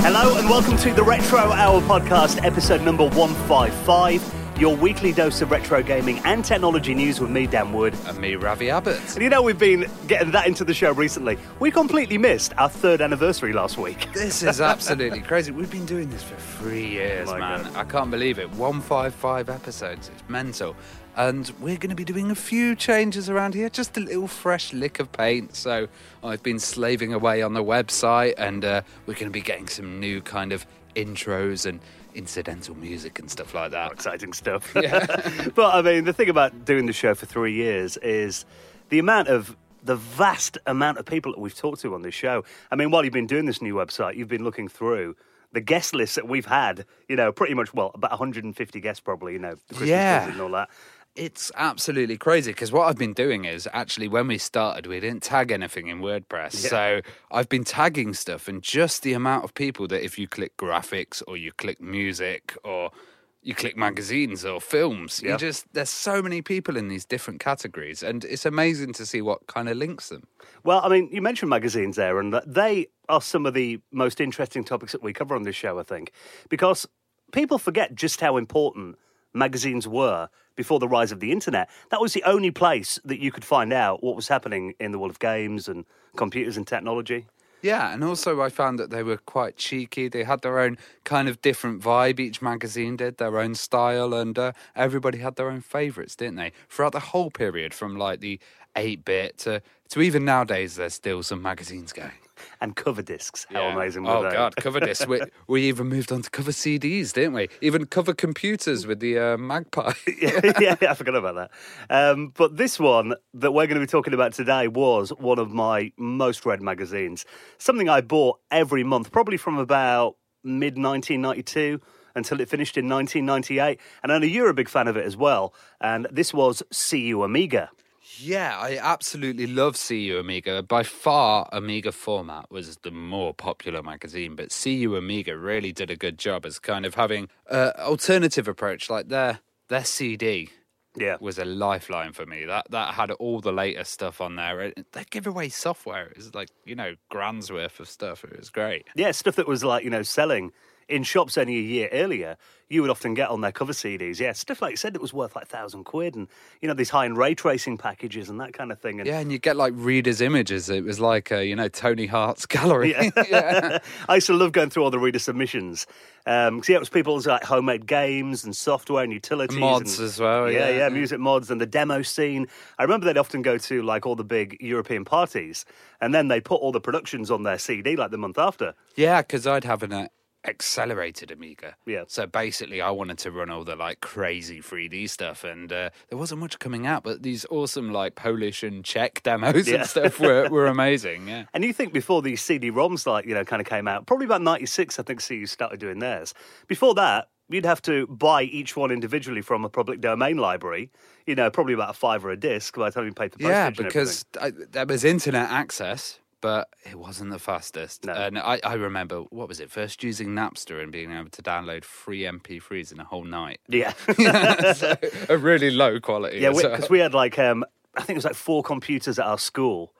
Hello and welcome to the Retro Hour podcast, episode number 155. Your weekly dose of retro gaming and technology news with me, Dan Wood. And me, Ravi Abbott. And you know, we've been getting that into the show recently. We completely missed our third anniversary last week. This is absolutely crazy. We've been doing this for three years, My man. God. I can't believe it. 155 episodes. It's mental. And we're going to be doing a few changes around here, just a little fresh lick of paint. So I've been slaving away on the website, and uh, we're going to be getting some new kind of intros and incidental music and stuff like that. Exciting stuff. but I mean, the thing about doing the show for three years is the amount of the vast amount of people that we've talked to on this show. I mean, while you've been doing this new website, you've been looking through the guest list that we've had. You know, pretty much well about 150 guests, probably. You know, the Christmas Yeah. and all that. It's absolutely crazy because what I've been doing is actually when we started, we didn't tag anything in WordPress. So I've been tagging stuff, and just the amount of people that if you click graphics or you click music or you click magazines or films, Yeah. you just there's so many people in these different categories, and it's amazing to see what kind of links them. Well, I mean, you mentioned magazines there, and they are some of the most interesting topics that we cover on this show, I think, because people forget just how important magazines were before the rise of the internet. That was the only place that you could find out what was happening in the world of games and computers and technology. Yeah, and also I found that they were quite cheeky. They had their own kind of different vibe. Each magazine did their own style, and uh, everybody had their own favourites, didn't they? Throughout the whole period, from like the eight bit to to even nowadays, there's still some magazines going. And cover discs. How Yeah. amazing were Oh they? god, cover discs. we, we even moved on to cover CDs, didn't we? Even cover computers with the uh, MagPi. yeah, yeah, I forgot about that. Um, but this one that we're going to be talking about today was one of my most read magazines. Something I bought every month, probably from about mid 1992 until it finished in 1998. And I know you're a big fan of it as well. And this was CU Amiga. Yeah, I absolutely love CU Amiga. By far, Amiga Format was the more popular magazine, but CU Amiga really did a good job as kind of having an alternative approach. Like their their CD Yeah. was a lifeline for me. That that had all the latest stuff on there. It- They give away software. It was like you know grand's worth of stuff. It was great. Yeah, stuff that was like, you know, selling in shops only a year earlier, you would often get on their cover CDs. Yeah, stuff like you said that was worth like thousand quid and, you know, these high end ray tracing packages and that kind of thing. And Yeah, and you get like readers' images. It was like uh, you know Tony Hart's gallery. Yeah, I used to love going through all the reader submissions. Um, yeah, it was people's like homemade games and software and utilities, Mods and- as well, Yeah, yeah. yeah, music mods and the demo scene. I remember they'd often go to like all the big European parties, and then they put all the productions on their CD like the month after. Yeah, because I'd have an uh, accelerated Amiga. Yeah. So basically, I wanted to run all the like crazy 3D stuff, and uh, there wasn't much coming out, but these awesome like Polish and Czech demos Yeah. and stuff were, were amazing. Yeah. And you think before these CD-ROMs like you know kind of came out, probably about '96, I think CU started doing theirs. Before that. You'd have to buy each one individually from a public domain library. You know, probably about a five or a disc by the time you paid the postage. Yeah, because I, there was internet access. But it wasn't the fastest. No. And I, I remember, what was it, first using Napster and being able to download free MP3s in a whole night. yeah. so, a really low quality. Yeah, well. because we, had like um, I think it was like four computers at our school,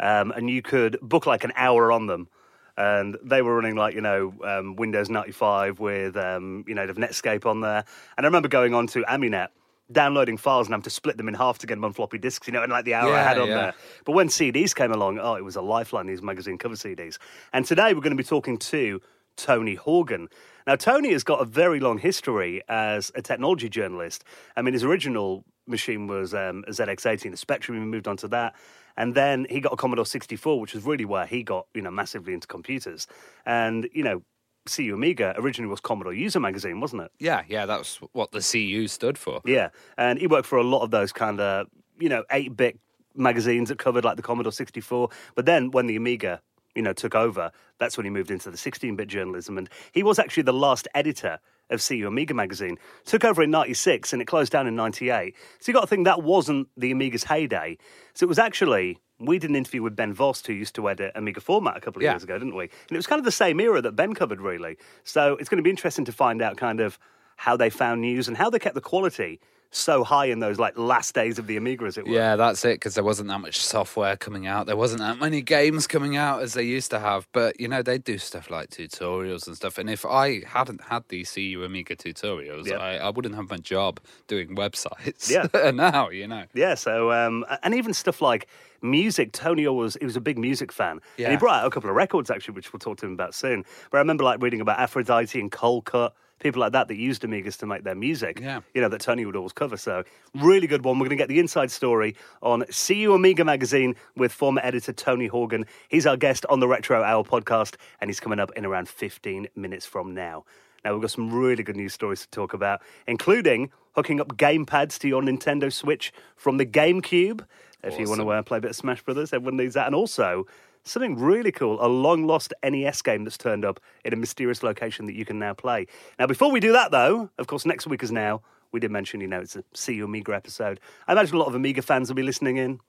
um, and you could book like an hour on them, and they were running like you know um, Windows ninety five with um, you know the Netscape on there, and I remember going on to Aminet. Downloading files and having to split them in half to get them on floppy disks, you know, and like the hour I had on yeah. there. But when CDs came along, oh, it was a lifeline, these magazine cover CDs. And today we're going to be talking to Tony Horgan. Now, Tony has got a very long history as a technology journalist. I mean, his original machine was um, a ZX80, and the Spectrum, he moved on to that. And then he got a Commodore 64, which was really where he got, you know, massively into computers. And, you know, CU Amiga originally was Commodore User Magazine, wasn't it? Yeah, yeah, that's what the CU stood for. Yeah, and he worked for a lot of those kind of you know eight bit magazines that covered like the Commodore sixty four. But then when the Amiga you know, took over, that's when he moved into the 16-bit journalism, and he was actually the last editor of CU Amiga magazine. Took over in '96 and it closed down in '98. So you got to think that wasn't the Amiga's heyday. So it was actually we did an interview with Ben Vost, who used to edit Amiga Format a couple of Yeah. years ago, didn't we? And it was kind of the same era that Ben covered, really. So it's going to be interesting to find out kind of how they found news and how they kept the quality so high in those like last days of the Amiga, as it were. Yeah, that's it, because there wasn't that much software coming out. There wasn't that many games coming out as they used to have. But, you know, they do stuff like tutorials and stuff. And if I hadn't had these CU Amiga tutorials, Yeah. I, I wouldn't have my job doing websites. Yeah. now, you know. Yeah, so um, and even stuff like music. Tony was he was a big music fan, and he brought out a couple of records actually, which we'll talk to him about soon. But I remember like reading about Aphrodite and Coldcut, people like that that used Amigas to make their music. Yeah. you know that Tony would always cover. So really good one. We're going to get the inside story on CU Amiga magazine with former editor Tony Horgan. He's our guest on the Retro Hour podcast, and he's coming up in around 15 minutes from now. Now, we've got some really good news stories to talk about, including hooking up gamepads to your Nintendo Switch from the GameCube. If you want to uh, play a bit of Smash Brothers, everyone needs that. And also, something really cool a long lost NES game that's turned up in a mysterious location that you can now play. Now, before we do that, though, of course, next week is now. We did mention, you know, it's a CU Amiga episode. I imagine a lot of Amiga fans will be listening in.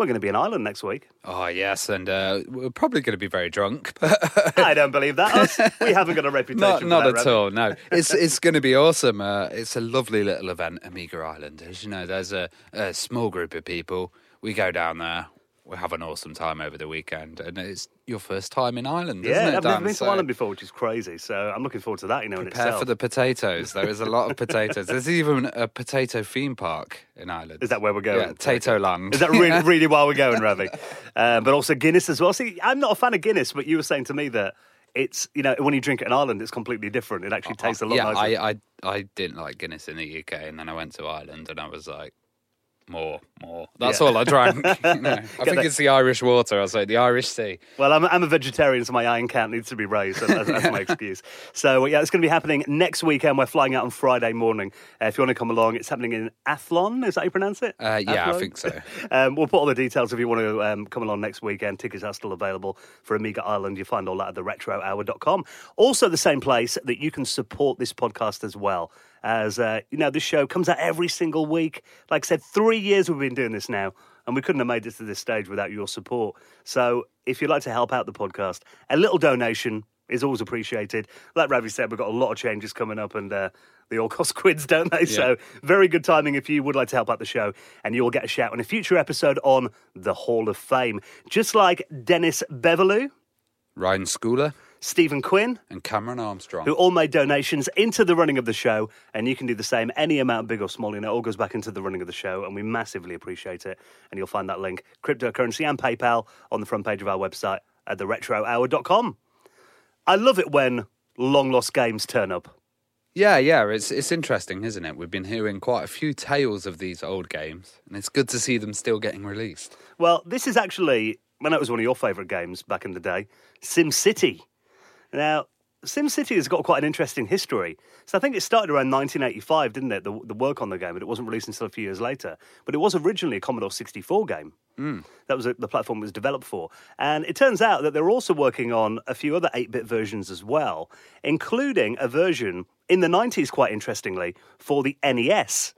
We're going to be in Ireland next week. Oh, yes. And uh, we're probably going to be very drunk. But I don't believe that. Us, we haven't got a reputation. not not that, at all. No, it's it's going to be awesome. Uh, it's a lovely little event, Amiga Ireland. As you know, there's a, a small group of people. We go down there. We have an awesome time over the weekend, and it's your first time in Ireland, isn't Yeah, it, I've never been to So Ireland before, which is crazy. So I'm looking forward to that. You know, in Prepare itself. for the potatoes. There is a lot of potatoes. There's even a potato theme park in Ireland. Is that where we're going? Yeah, Tato Land. Is that really, really where we're going, Ravi? Um, but also Guinness as well. See, I'm not a fan of Guinness, but you were saying to me that it's, you know, when you drink it in Ireland, it's completely different. It actually tastes a lot yeah, nicer. I, I I didn't like Guinness in the UK, and then I went to Ireland, and I was like, more, more. That's Yeah. all I drank. you know. I think that- it's the Irish water. I say the Irish Sea. Well, I'm, I'm a vegetarian, so my iron count needs to be raised. That's, that's my excuse. So, yeah, it's going to be happening next weekend. We're flying out on Friday morning. Uh, if you want to come along, it's happening in Athlone. Is that how you pronounce it? Uh, yeah, I think so. Um, we'll put all the details if you want to um, come along next weekend. Tickets are still available for Amiga Ireland. You find all that at the retrohour.com. Also, the same place that you can support this podcast as well. As uh, you know, this show comes out every single week. Like I said, three years we've been doing this now, and we couldn't have made it to this stage without your support. So, if you'd like to help out the podcast, a little donation is always appreciated. Like Ravi said, we've got a lot of changes coming up, and uh, they all cost quids, don't they? So, very good timing if you would like to help out the show, and you'll get a shout in a future episode on the Hall of Fame. Just like Dennis Beverloo, Ryan Scoular Stephen Quinn, and Cameron Armstrong. who all made donations into the running of the show, and you can do the same, any amount, big or small, and it all goes back into the running of the show, and we massively appreciate it. And you'll find that link, cryptocurrency and PayPal, on the front page of our website at theretrohour.com. I love it when long lost games turn up. Yeah, yeah, it's it's interesting, isn't it? We've been hearing quite a few tales of these old games, and it's good to see them still getting released. Well, this is actually, I know it was one of your favourite games back in the day, SimCity. Now, SimCity has got quite an interesting history. So I think it started around 1985, didn't it? The, the work on the game, but it wasn't released until a few years later. But it was originally a Commodore 64 game. Hmm. That was a, the platform it was developed for. And it turns out that they're also working on a few other 8 bit versions as well, including a version in the 90s, quite interestingly, for the NES.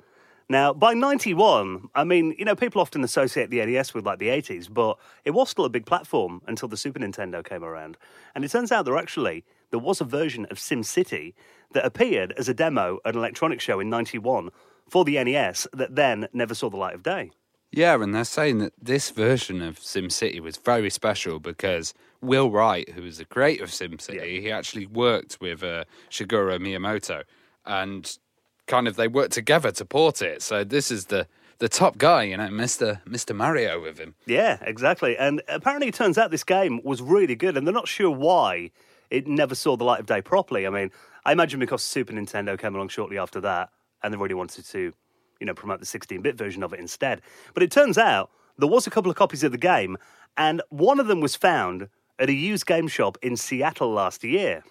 Now, by 91, I mean, you know, people often associate the NES with like the 80s, but it was still a big platform until the Super Nintendo came around. And it turns out there actually there was a version of SimCity that appeared as a demo at an electronics show in 91 for the NES that then never saw the light of day. Yeah, and they're saying that this version of SimCity was very special because Will Wright, who was the creator of SimCity, he actually worked with uh, Shigeru Miyamoto, and kind of they worked together to port it. So this is the the top guy, you know, Mister Mister Mario with him. Yeah, exactly. And apparently, it turns out this game was really good, and they're not sure why it never saw the light of day properly. I mean, I imagine because Super Nintendo came along shortly after that, and they really wanted to, you know, promote the 16-bit version of it instead. But it turns out there was a couple of copies of the game, and one of them was found at a used game shop in Seattle last year.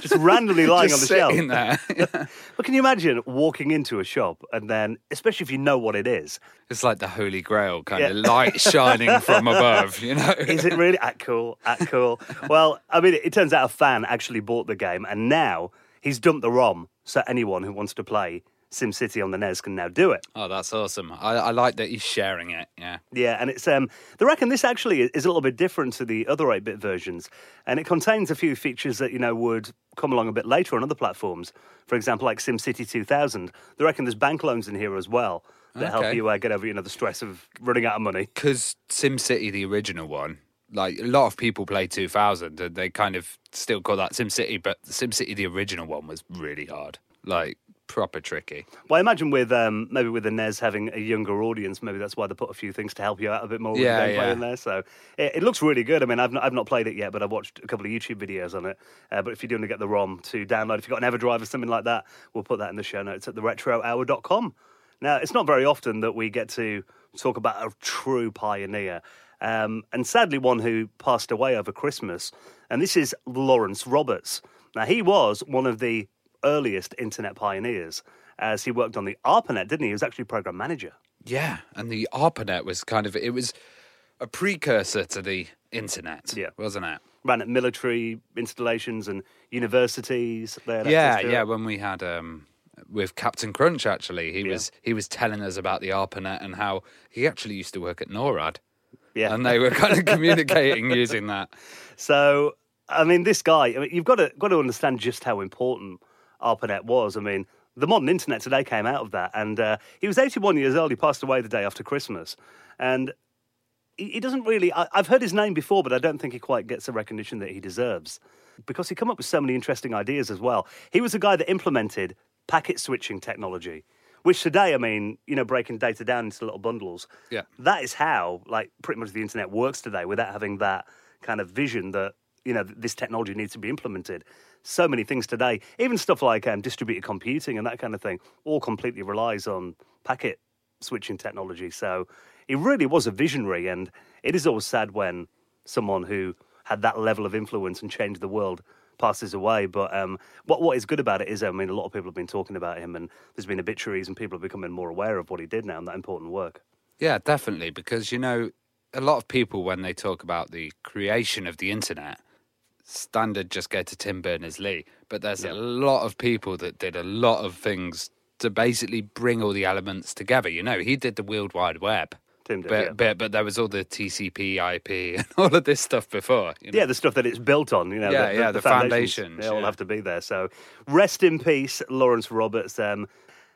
Just randomly lying Just on the shelf. sitting there. Yeah. But can you imagine walking into a shop and then, especially if you know what it is, It's like the Holy Grail, kind Yeah. of light shining from above, you know? is it really at cool? At cool. well, I mean, it turns out a fan actually bought the game, and now he's dumped the ROM, so anyone who wants to play SimCity on the NES can now do it. Oh, that's awesome. I, I like that he's sharing it, yeah. Yeah, and it's um they reckon this actually is a little bit different to the other 8-bit versions, and it contains a few features that you know would come along a bit later on other platforms. For example, like SimCity 2000. They reckon there's bank loans in here as well that help you uh, get over you know the stress of running out of money. Because SimCity, the original one, like a lot of people play 2000 and they kind of still call that SimCity, but SimCity, the original one, was really hard. Like, proper tricky. Well, I imagine with um, maybe with the NES having a younger audience, maybe that's why they put a few things to help you out a bit more with Yeah, the gameplay yeah. in there. So it, it looks really good. I mean, I've not, I've not played it yet, but I've watched a couple of YouTube videos on it. Uh, but if you're doing to get the ROM to download, if you've got an EverDrive or something like that, we'll put that in the show notes at theretrohour.com. Now, it's not very often that we get to talk about a true pioneer. Um, and sadly, one who passed away over Christmas. And this is Lawrence Roberts. Now, he was one of the earliest internet pioneers as he worked on the ARPANET, didn't he? He was actually program manager. Yeah, and the ARPANET was kind of, it was a precursor to the internet, Yeah. wasn't it? Ran at military installations and universities. Had Yeah, yeah. When we had um, with Captain Crunch, actually, he Yeah. was he was telling us about the ARPANET and how he actually used to work at NORAD, yeah. and they were kind of communicating using that. So, I mean, this guy, I mean, you've got to got to understand just how important ARPANET was. I mean, the modern internet today came out of that, and uh, he was 81 years old. He passed away the day after Christmas, and he, he doesn't really. I, I've heard his name before, but I don't think he quite gets the recognition that he deserves because he come up with so many interesting ideas as well. He was the guy that implemented packet switching technology. Which today, I mean, you know, breaking data down into little bundles. Yeah. that is how, like, pretty much the internet works today, without having that kind of vision that you know this technology needs to be implemented. So many things today, even stuff like um, distributed computing and that kind of thing, all completely relies on packet switching technology. So he really was a visionary, and it is always sad when someone who had that level of influence and changed the world passes away. But um, what what is good about it is, I mean, a lot of people have been talking about him, and there's been obituaries, and people are becoming more aware of what he did now and that important work. Yeah, definitely. Because, you know, a lot of people, when they talk about the creation of the internet, standard just go to Tim Berners Lee. But there's Yeah. a lot of people that did a lot of things to basically bring all the elements together. You know, he did the World Wide Web. Tim did, But, yeah. but but there was all the TCP, IP, and all of this stuff before. You know? Yeah, the stuff that it's built on, you know. Yeah, the, yeah, the foundations, foundations, They all yeah. have to be there. So, rest in peace, Lawrence Roberts. Um,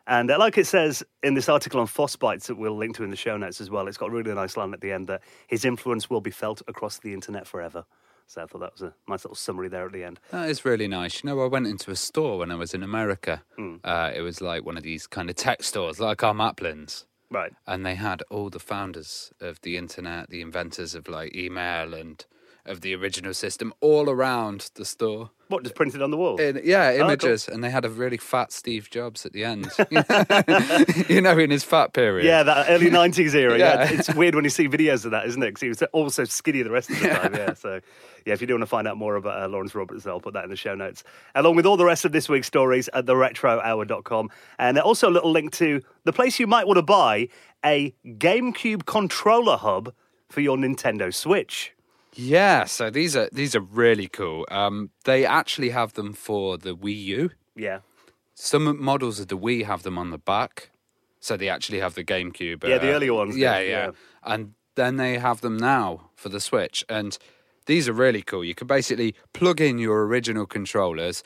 and uh, like it says in this article on Fossbytes that we'll link to in the show notes as well, it's got a really nice line at the end that his influence will be felt across the internet forever. So I thought that was a nice little summary there at the end. That is really nice. You know, I went into a store when I was in America. Hmm. Uh, it was like one of these kind of tech stores, like our Maplin's. Right. and they had all the founders of the internet, the inventors of like email and of the original system all around the store. What, just printed on the wall? In, yeah, cool. images, and they had a really fat Steve Jobs at the end. you know, in his fat period. Yeah, that early '90s era. yeah. Yeah. it's weird when you see videos of that, isn't it? Because he was also skinny the rest of the time. Yeah, so yeah, if you do want to find out more about uh, Lawrence Roberts, I'll put that in the show notes, along with all the rest of this week's stories at theretrohour.com, and also a little link to the place you might want to buy a GameCube controller hub for your Nintendo Switch. Yeah. So these are these are really cool. Um, they actually have them for the Wii U. Yeah, Some models of the Wii have them on the back, so they actually have the GameCube. uh, Yeah, the earlier ones Yeah, yeah, yeah. and then they have them now for the Switch, and these are really cool. You can basically plug in your original controllers,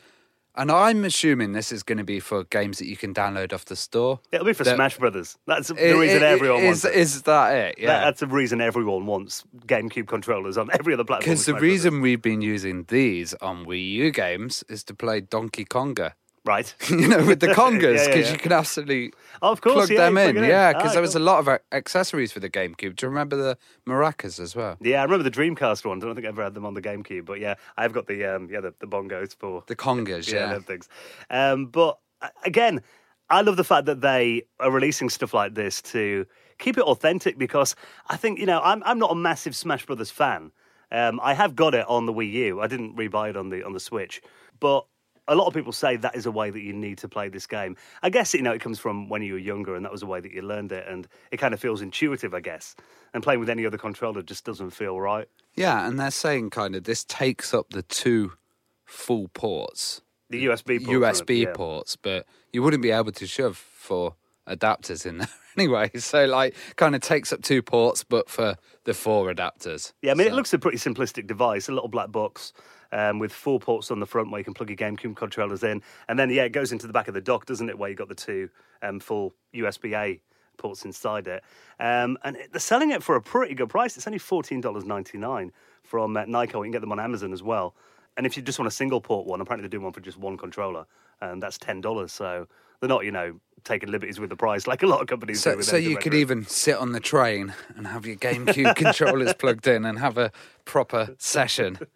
and I'm assuming this is going to be for games that you can download off the store. it'll be for That- Smash Brothers. That's the I- reason I- everyone is, wants it. is that it? That- Yeah. that's the reason everyone wants GameCube controllers on every other platform. Because the Smash Brothers. reason we've been using these on Wii U games is to play Donkey Konga. Right? you know, with the congas, because yeah, yeah. you can absolutely Oh, of course, plug yeah, them in. in. Yeah, because Ah, there was cool. a lot of accessories for the GameCube. Do you remember the maracas as well? Yeah, I remember the Dreamcast ones. I don't think I ever had them on the GameCube, but yeah, I've got the um, yeah the, the bongos for The congas, yeah, yeah. things. Um, but again, I love the fact that they are releasing stuff like this to keep it authentic because I think you know I'm I'm not a massive Smash Brothers fan. Um, I have got it on the Wii U. I didn't rebuy it on the on the Switch, but a lot of people say that is a way that you need to play this game. I guess you know it comes from when you were younger, and that was the way that you learned it, and it kind of feels intuitive, I guess. And playing with any other controller just doesn't feel right. Yeah, and they're saying kind of this takes up the two full ports, The USB ports, USB yeah. ports, but you wouldn't be able to shove for adapters in there anyway. So like, kind of takes up two ports, but for the four adapters. Yeah, I mean, it looks a pretty simplistic device, a little black box um, with four ports on the front where you can plug your GameCube controllers in. And then, yeah, it goes into the back of the dock, doesn't it, where you've got the two um, full USB A ports inside it. Um, and they're selling it for a pretty good price. It's only $14.99 from uh, Nyko. You can get them on Amazon as well. And if you just want a single port one, apparently they're doing one for just one controller, and that's $10. So they're not, you know, taking liberties with the price like a lot of companies do. So, with so you could even sit on the train and have your GameCube controllers plugged in and have a proper session.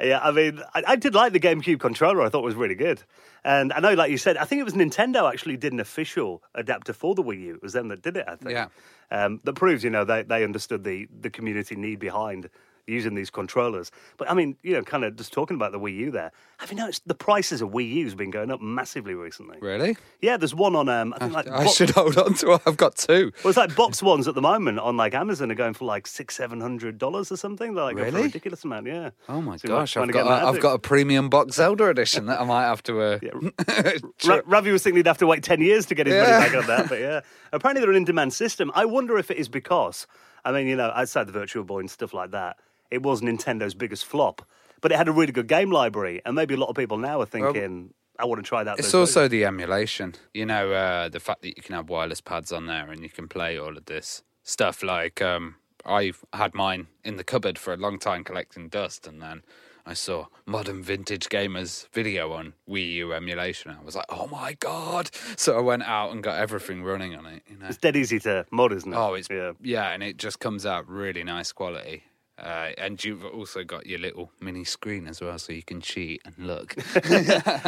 Yeah, I mean, I, I did like the GameCube controller. I thought it was really good. And I know, like you said, I think it was Nintendo actually did an official adapter for the Wii U. It was them that did it, I think. Yeah. Um, that proves, you know, they, they understood the, the community need behind using these controllers. But I mean, you know, kind of just talking about the Wii U there. Have you noticed the prices of Wii U's been going up massively recently? Really? Yeah, there's one on, um, I think like, I should hold on to it. I've got two. well, it's like box ones at the moment on like Amazon are going for like six, seven hundred dollars or something. They're like for a ridiculous amount, yeah. Oh my So gosh! I've got, a, I've got a premium box Zelda edition that I might have to. Uh, Ra- Ravi was thinking he'd have to wait 10 years to get his money back on that, but yeah. Apparently, they're an in demand system. I wonder if it is because, I mean, you know, outside the Virtual Boy and stuff like that, it was Nintendo's biggest flop, but it had a really good game library, and maybe a lot of people now are thinking, I want to try that. It's also the emulation. You know, uh, the fact that you can have wireless pads on there and you can play all of this stuff. Like, um, I've had mine in the cupboard for a long time collecting dust, and then I saw Modern Vintage Gamers video on Wii U emulation. I was like, oh my god! So I went out and got everything running on it. You know. It's dead easy to mod, isn't it? Oh, it's yeah. yeah, and it just comes out really nice quality. Uh, and you've also got your little mini screen as well, so you can cheat and look.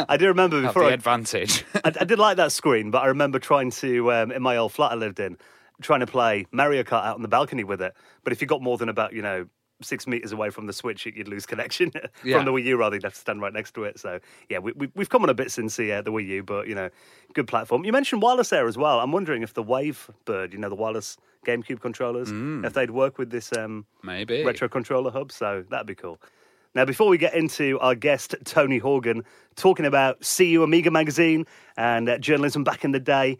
I do remember before the I, advantage. I, I did like that screen, but I remember trying to um, in my old flat I lived in, trying to play Mario Kart out on the balcony with it. But if you got more than about you know six meters away from the Switch, you'd lose connection Yeah. from the Wii U. Rather, you'd have to stand right next to it. So yeah, we, we, we've come on a bit since the uh, the Wii U, but you know, good platform. You mentioned wireless there as well. I'm wondering if the Wave Bird, you know, the wireless GameCube controllers, if they'd work with this um, Maybe. retro controller hub. So that'd be cool. Now, before we get into our guest, Tony Horgan, talking about CU Amiga magazine and uh, journalism back in the day,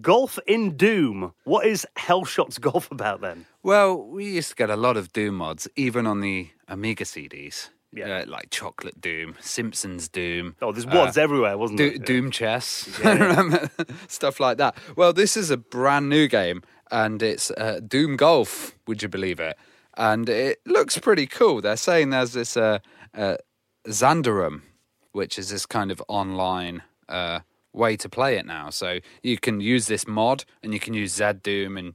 golf in Doom. What is Hellshot's golf about then? Well, we used to get a lot of Doom mods, even on the Amiga CDs. Yeah. Uh, like Chocolate Doom, Simpsons Doom. Oh, there's uh, wads everywhere, wasn't Do- there? Yeah. Doom Chess. I remember stuff like that. Well, this is a brand new game, and it's uh, Doom Golf. Would you believe it? And it looks pretty cool. They're saying there's this uh, uh, which is this kind of online uh, way to play it now. So you can use this mod, and you can use Z Doom and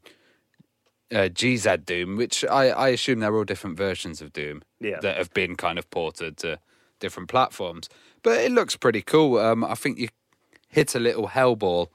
uh, GZDoom, which I, I assume they're all different versions of Doom Yeah. that have been kind of ported to different platforms. But it looks pretty cool. Um, I think you hit a little hell ball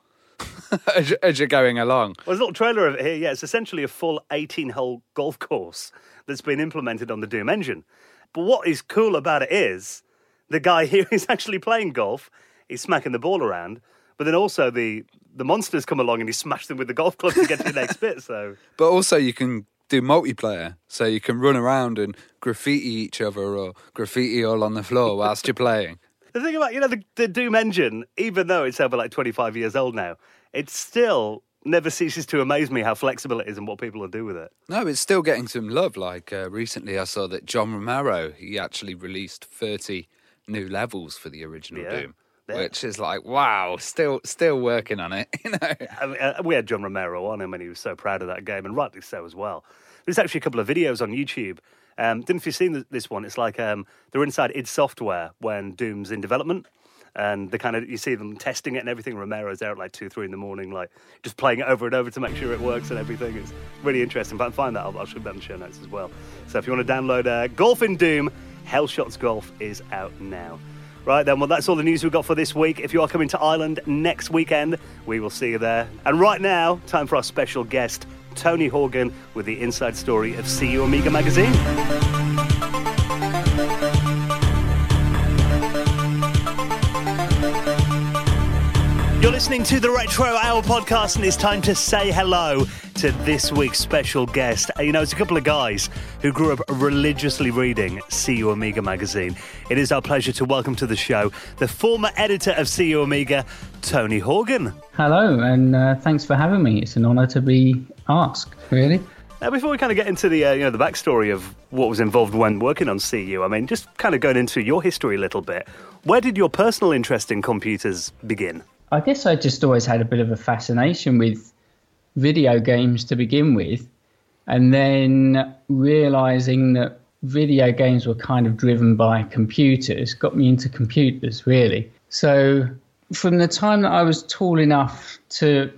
as, as you're going along. Well, there's a little trailer of it here. Yeah, it's essentially a full 18 hole golf course that's been implemented on the Doom engine. But what is cool about it is the guy here is actually playing golf, he's smacking the ball around, but then also the, the monsters come along and he smashed them with the golf club to get to the next bit. So, But also you can do multiplayer, so you can run around and graffiti each other or graffiti all on the floor whilst you're playing. The thing about, you know, the, the Doom engine, even though it's over like 25 years old now, it still never ceases to amaze me how flexible it is and what people will do with it. No, it's still getting some love. Like uh, recently, I saw that John Romero he actually released thirty new levels for the original Yeah. Doom, Yeah. which is like wow, still still working on it. You know, I mean, uh, we had John Romero on him, and he was so proud of that game, and rightly so as well. There's actually a couple of videos on YouTube. Um, didn't if you've seen this one? It's like um, they're inside id Software when Doom's in development, and they kind of you see them testing it and everything. Romero's there at like two, three in the morning, like just playing it over and over to make sure it works and everything. It's really interesting. If I find that, I'll, I'll show that in the show notes as well. So if you want to download uh, Golf in Doom, Hellshots Golf is out now. Right then, well, that's all the news we've got for this week. If you are coming to Ireland next weekend, we will see you there. And right now, time for our special guest, Tony Horgan, with the inside story of CU Amiga magazine. Listening to the Retro Hour podcast, and it's time to say hello to this week's special guest. Uh, You know, it's a couple of guys who grew up religiously reading CU Amiga magazine. It is our pleasure to welcome to the show the former editor of CU Amiga, Tony Horgan. Hello, and uh, thanks for having me. It's an honour to be asked, really. Now, before we kind of get into the uh, you know the backstory of what was involved when working on CU, I mean, just kind of going into your history a little bit. Where did your personal interest in computers begin? I guess I just always had a bit of a fascination with video games to begin with, and then realizing that video games were kind of driven by computers got me into computers, really. So, from the time that I was tall enough to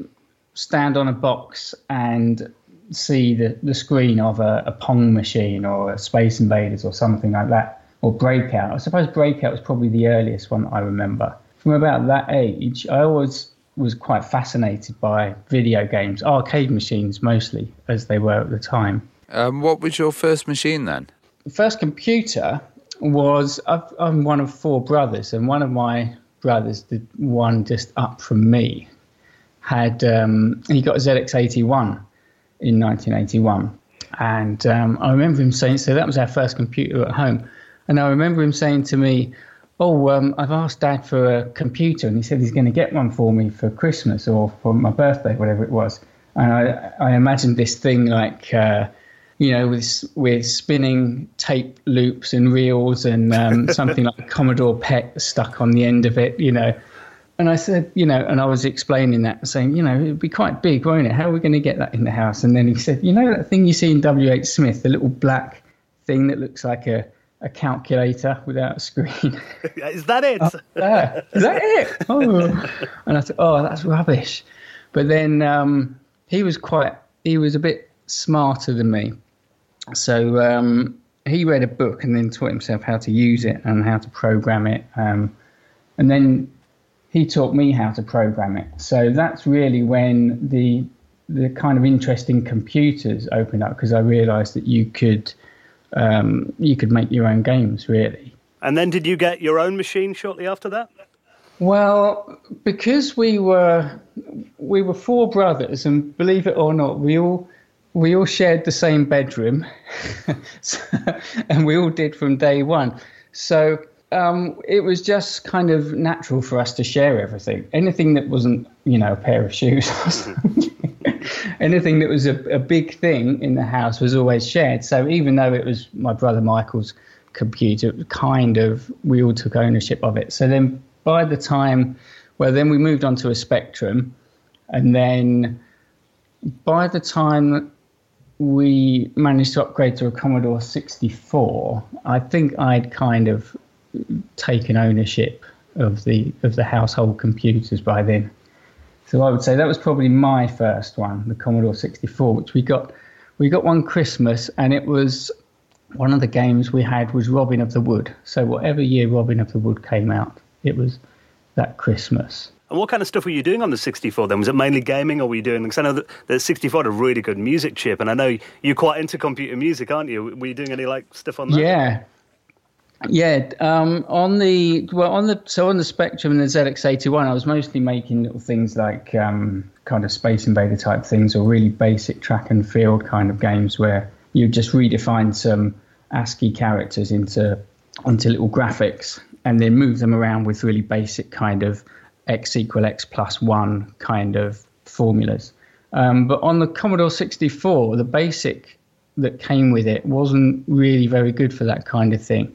stand on a box and see the, the screen of a, a Pong machine or a Space Invaders or something like that, or Breakout. I suppose Breakout was probably the earliest one I remember. From about that age, I always was quite fascinated by video games, arcade machines mostly, as they were at the time. Um, what was your first machine then? The first computer was I've, I'm one of four brothers, and one of my brothers, the one just up from me, had um, he got a ZX81 in 1981, and um, I remember him saying, so that was our first computer at home, and I remember him saying to me, "Oh, um, I've asked Dad for a computer, and he said he's going to get one for me for Christmas or for my birthday, whatever it was." And I, I imagined this thing like. Uh, you know, with with spinning tape loops and reels and um, something like Commodore PET stuck on the end of it, you know. And I said, you know, and I was explaining that, saying, you know, it'd be quite big, won't it? How are we going to get that in the house? And then he said, you know, that thing you see in WH Smith, the little black thing that looks like a, a calculator without a screen. Is that it? there. Is that it? Oh. And I said, oh, that's rubbish. But then um, he was quite, he was a bit smarter than me. So um, he read a book and then taught himself how to use it and how to program it. Um, and then he taught me how to program it. So that's really when the the kind of interest in computers opened up because I realised that you could um, you could make your own games really. And then did you get your own machine shortly after that? Well, because we were we were four brothers, and believe it or not, we all we all shared the same bedroom, so, and we all did from day one. So um, it was just kind of natural for us to share everything. Anything that wasn't, you know, a pair of shoes or something. Anything that was a, a big thing in the house was always shared. So even though it was my brother Michael's computer, kind of we all took ownership of it. So then by the time, well, then we moved on to a Spectrum, and then by the time we managed to upgrade to a Commodore 64, I think I'd kind of taken ownership of the of the household computers by then. So I would say that was probably my first one, the Commodore 64, which we got we got one Christmas, and it was one of the games we had was Robin of the Wood. So whatever year Robin of the Wood came out, it was that Christmas. And what kind of stuff were you doing on the 64 then? Was it mainly gaming or were you doing, because I know that the 64 had a really good music chip and I know you're quite into computer music, aren't you? Were you doing any like stuff on that? Yeah. Yeah, um, on the well, on the so on the Spectrum and the ZX81, I was mostly making little things like um, kind of Space Invader type things, or really basic track and field kind of games where you just redefine some ASCII characters into into little graphics and then move them around with really basic kind of x equal x plus one kind of formulas. Um, but on the Commodore 64, the basic that came with it wasn't really very good for that kind of thing.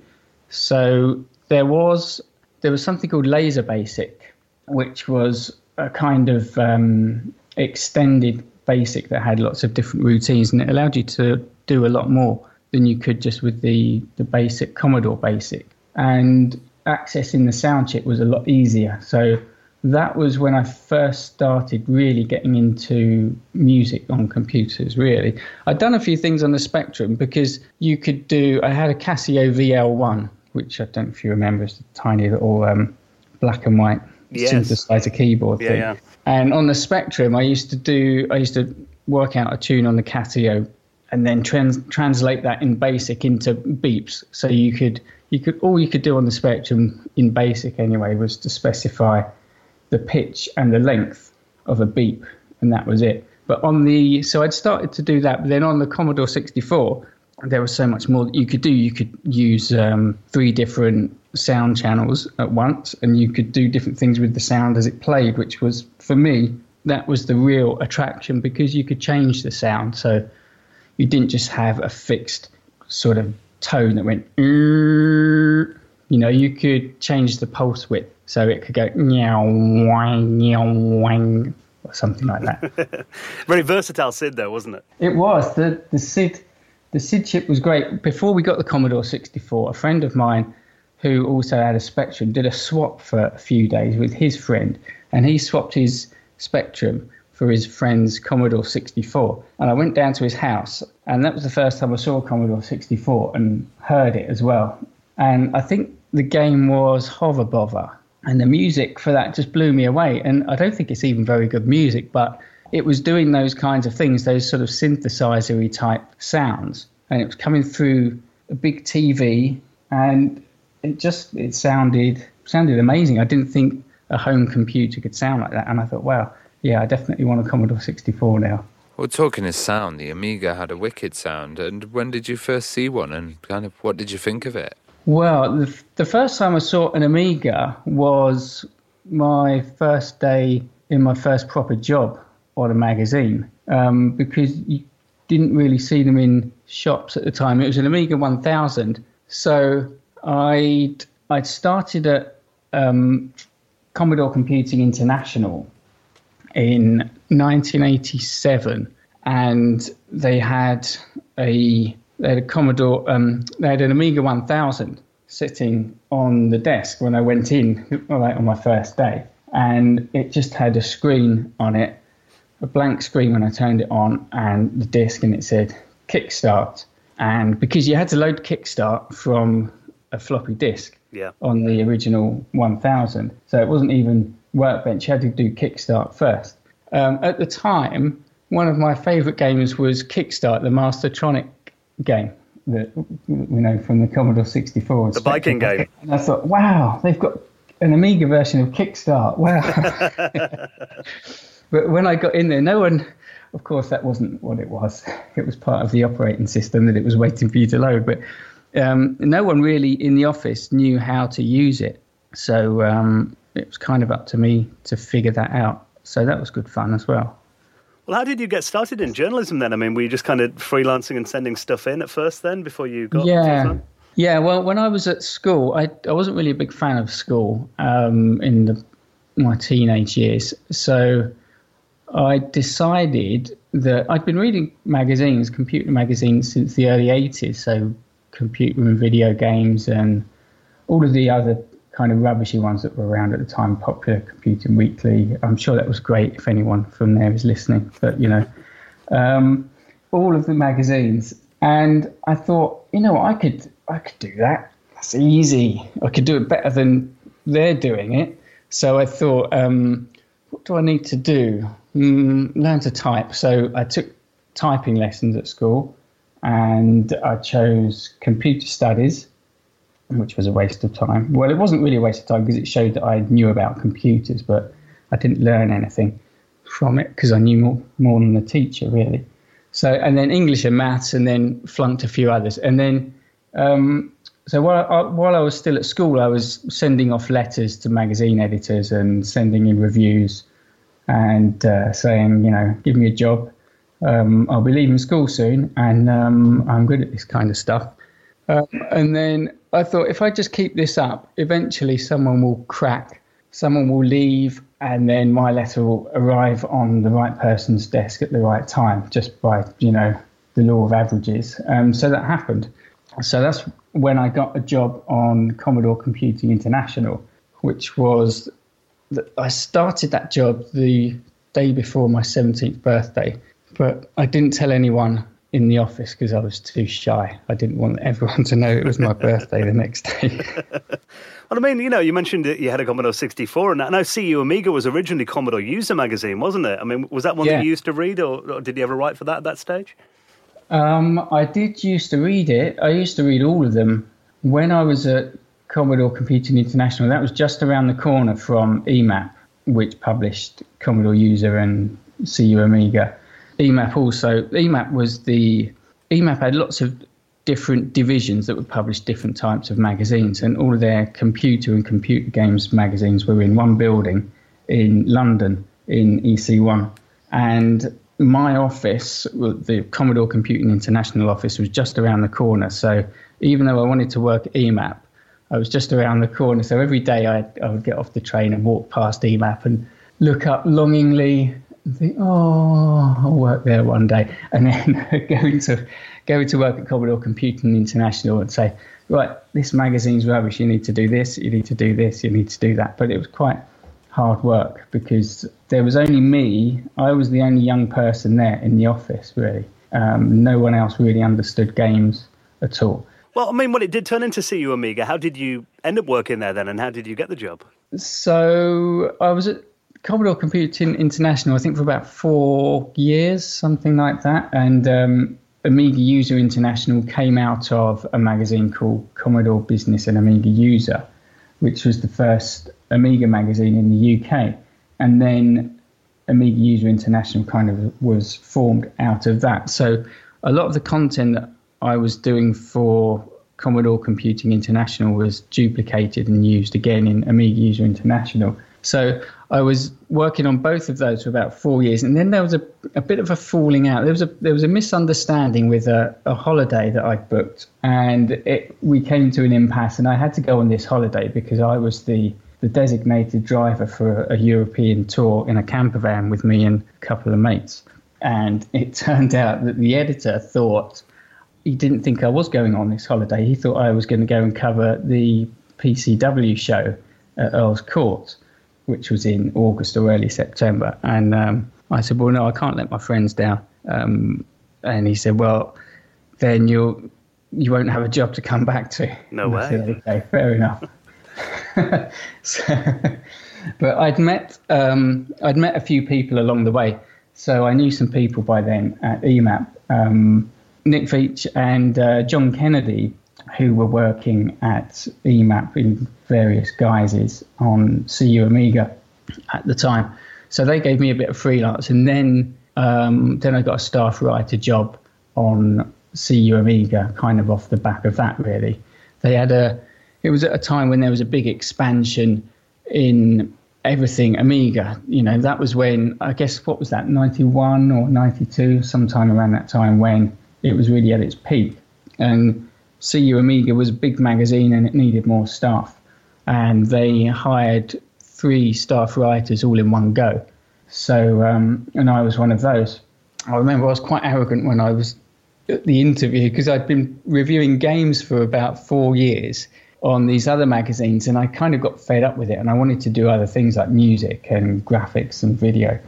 So there was there was something called Laser Basic, which was a kind of um, extended basic that had lots of different routines, and it allowed you to do a lot more than you could just with the the basic Commodore Basic. And accessing the sound chip was a lot easier. So that was when I first started really getting into music on computers. Really, I'd done a few things on the Spectrum because you could do. I had a Casio VL1, which I don't know if you remember, is a tiny little um, black and white Yes. synthesizer keyboard Yeah, thing. yeah. And on the Spectrum, I used to do. I used to work out a tune on the Casio and then trans- translate that in basic into beeps. So you could you could all you could do on the Spectrum in basic anyway was to specify the pitch and the length of a beep, and that was it. But on the so I'd started to do that, but then on the Commodore 64, there was so much more that you could do. You could use um, three different sound channels at once, and you could do different things with the sound as it played, which was for me that was the real attraction because you could change the sound. So you didn't just have a fixed sort of tone that went. You know, you could change the pulse width so it could go meow wang meow wang or something like that. Very versatile SID, though, wasn't it? It was the the SID the SID chip was great. Before we got the Commodore 64, a friend of mine who also had a Spectrum did a swap for a few days with his friend, and he swapped his Spectrum for his friend's Commodore 64. And I went down to his house, and that was the first time I saw a Commodore 64 and heard it as well. And I think the game was Hover Bovver, and the music for that just blew me away. And I don't think it's even very good music, but it was doing those kinds of things, those sort of synthesizery type sounds, and it was coming through a big TV, and it just it sounded sounded amazing. I didn't think a home computer could sound like that, and I thought, wow, yeah, I definitely want a Commodore 64 now. Well, talking of sound, the Amiga had a wicked sound. And when did you first see one, and kind of what did you think of it? Well, the, the first time I saw an Amiga was my first day in my first proper job on a magazine um, because you didn't really see them in shops at the time. It was an Amiga 1000. So I'd, I'd started at um, Commodore Computing International in 1987, and they had a they had a Commodore, um, they had an Amiga 1000 sitting on the desk when I went in, on my first day, and it just had a screen on it a blank screen when I turned it on and the disk, and it said Kickstart. And because you had to load Kickstart from a floppy disk yeah. on the original 1000, so it wasn't even Workbench. You had to do Kickstart first. Um, at the time, one of my favourite games was Kickstart, the Mastertronic game that you know from the Commodore 64. The biking game. And I thought, wow, they've got an Amiga version of Kickstart. Wow. But when I got in there, no one, of course, that wasn't what it was. It was part of the operating system that it was waiting for you to load. But um, no one really in the office knew how to use it. So um, it was kind of up to me to figure that out. So that was good fun as well. Well, how did you get started in journalism then? I mean, were you just kind of freelancing and sending stuff in at first then before you got yeah. Yeah, well, when I was at school, I, I wasn't really a big fan of school um, in the, my teenage years. So I decided that I'd been reading magazines, computer magazines, since the early 80s. So, computer and video games, and all of the other kind of rubbishy ones that were around at the time, Popular Computing Weekly. I'm sure that was great if anyone from there is listening, but you know, um, all of the magazines. And I thought, you know, I could, I could do that. That's easy. I could do it better than they're doing it. So I thought, um, what do I need to do? Mm, learn to type. So I took typing lessons at school, and I chose computer studies, which was a waste of time. Well, it wasn't really a waste of time because it showed that I knew about computers, but I didn't learn anything from it because I knew more, more than the teacher really. So and then English and maths, and then flunked a few others, and then. Um, so while I, while I was still at school, I was sending off letters to magazine editors and sending in reviews and uh, saying, you know, give me a job. Um, I'll be leaving school soon, and um, I'm good at this kind of stuff. Um, and then I thought, if I just keep this up, eventually someone will crack, someone will leave, and then my letter will arrive on the right person's desk at the right time, just by you know the law of averages. Um, so that happened. So that's when I got a job on Commodore Computing International, which was I started that job the day before my 17th birthday, but I didn't tell anyone in the office because I was too shy. I didn't want everyone to know it was my birthday the next day. well, I mean, you know, you mentioned that you had a Commodore 64, and I know CU Amiga was originally Commodore User magazine, wasn't it? I mean, was that one yeah. that you used to read, or, or, did you ever write for that at that stage? Um, I did used to read it. I used to read all of them. When I was at Commodore Computing International. That was just around the corner from EMAP, which published Commodore User and CU Amiga. EMAP also, EMAP was the, EMAP had lots of different divisions that would publish different types of magazines, and all of their computer and computer games magazines were in one building in London in EC1. And my office, the Commodore Computing International office, was just around the corner. So even though I wanted to work at EMAP, I was just around the corner. So every day I, I would get off the train and walk past EMAP and look up longingly and think, oh, I'll work there one day. And then go into, go to work at Commodore Computing International and say, right, this magazine's rubbish. You need to do this, you need to do this, you need to do that. But it was quite hard work because there was only me. I was the only young person there in the office, really. Um, no one else really understood games at all. Well, I mean, when it did turn into CU Amiga, how did you end up working there then, and how did you get the job? So I was at Commodore Computing International, I think, for about four years, something like that. And um, Amiga User International came out of a magazine called Commodore Business and Amiga User, which was the first Amiga magazine in the UK. And then Amiga User International kind of was formed out of that. So a lot of the content that I was doing for Commodore Computing International was duplicated and used again in Amiga User International. So I was working on both of those for about four years, and then there was a, a bit of a falling out. There was a there was a misunderstanding with a, a holiday that I booked, and it, we came to an impasse, and I had to go on this holiday because I was the the designated driver for a European tour in a camper van with me and a couple of mates. And it turned out that the editor thought he didn't think I was going on this holiday. He thought I was going to go and cover the PCW show at Earl's Court, which was in August or early September. And um, I said, "Well, no, I can't let my friends down." Um, and he said, "Well, then you'll you won't have a job to come back to." No way. Said, okay, fair enough. so, but I'd met um, I'd met a few people along the way, so I knew some people by then at EMAP. Um, Nick Veitch and uh, John Kennedy, who were working at EMAP in various guises on CU Amiga at the time. So they gave me a bit of freelance, and then um, then I got a staff writer job on CU Amiga, kind of off the back of that. Really, they had a it was at a time when there was a big expansion in everything Amiga. You know, that was when I guess what was that, ninety one or ninety two, sometime around that time when it was really at its peak. And CU Amiga was a big magazine and it needed more staff. And they hired three staff writers all in one go. So, um, and I was one of those. I remember I was quite arrogant when I was at the interview because I'd been reviewing games for about four years on these other magazines, and I kind of got fed up with it, and I wanted to do other things like music and graphics and video.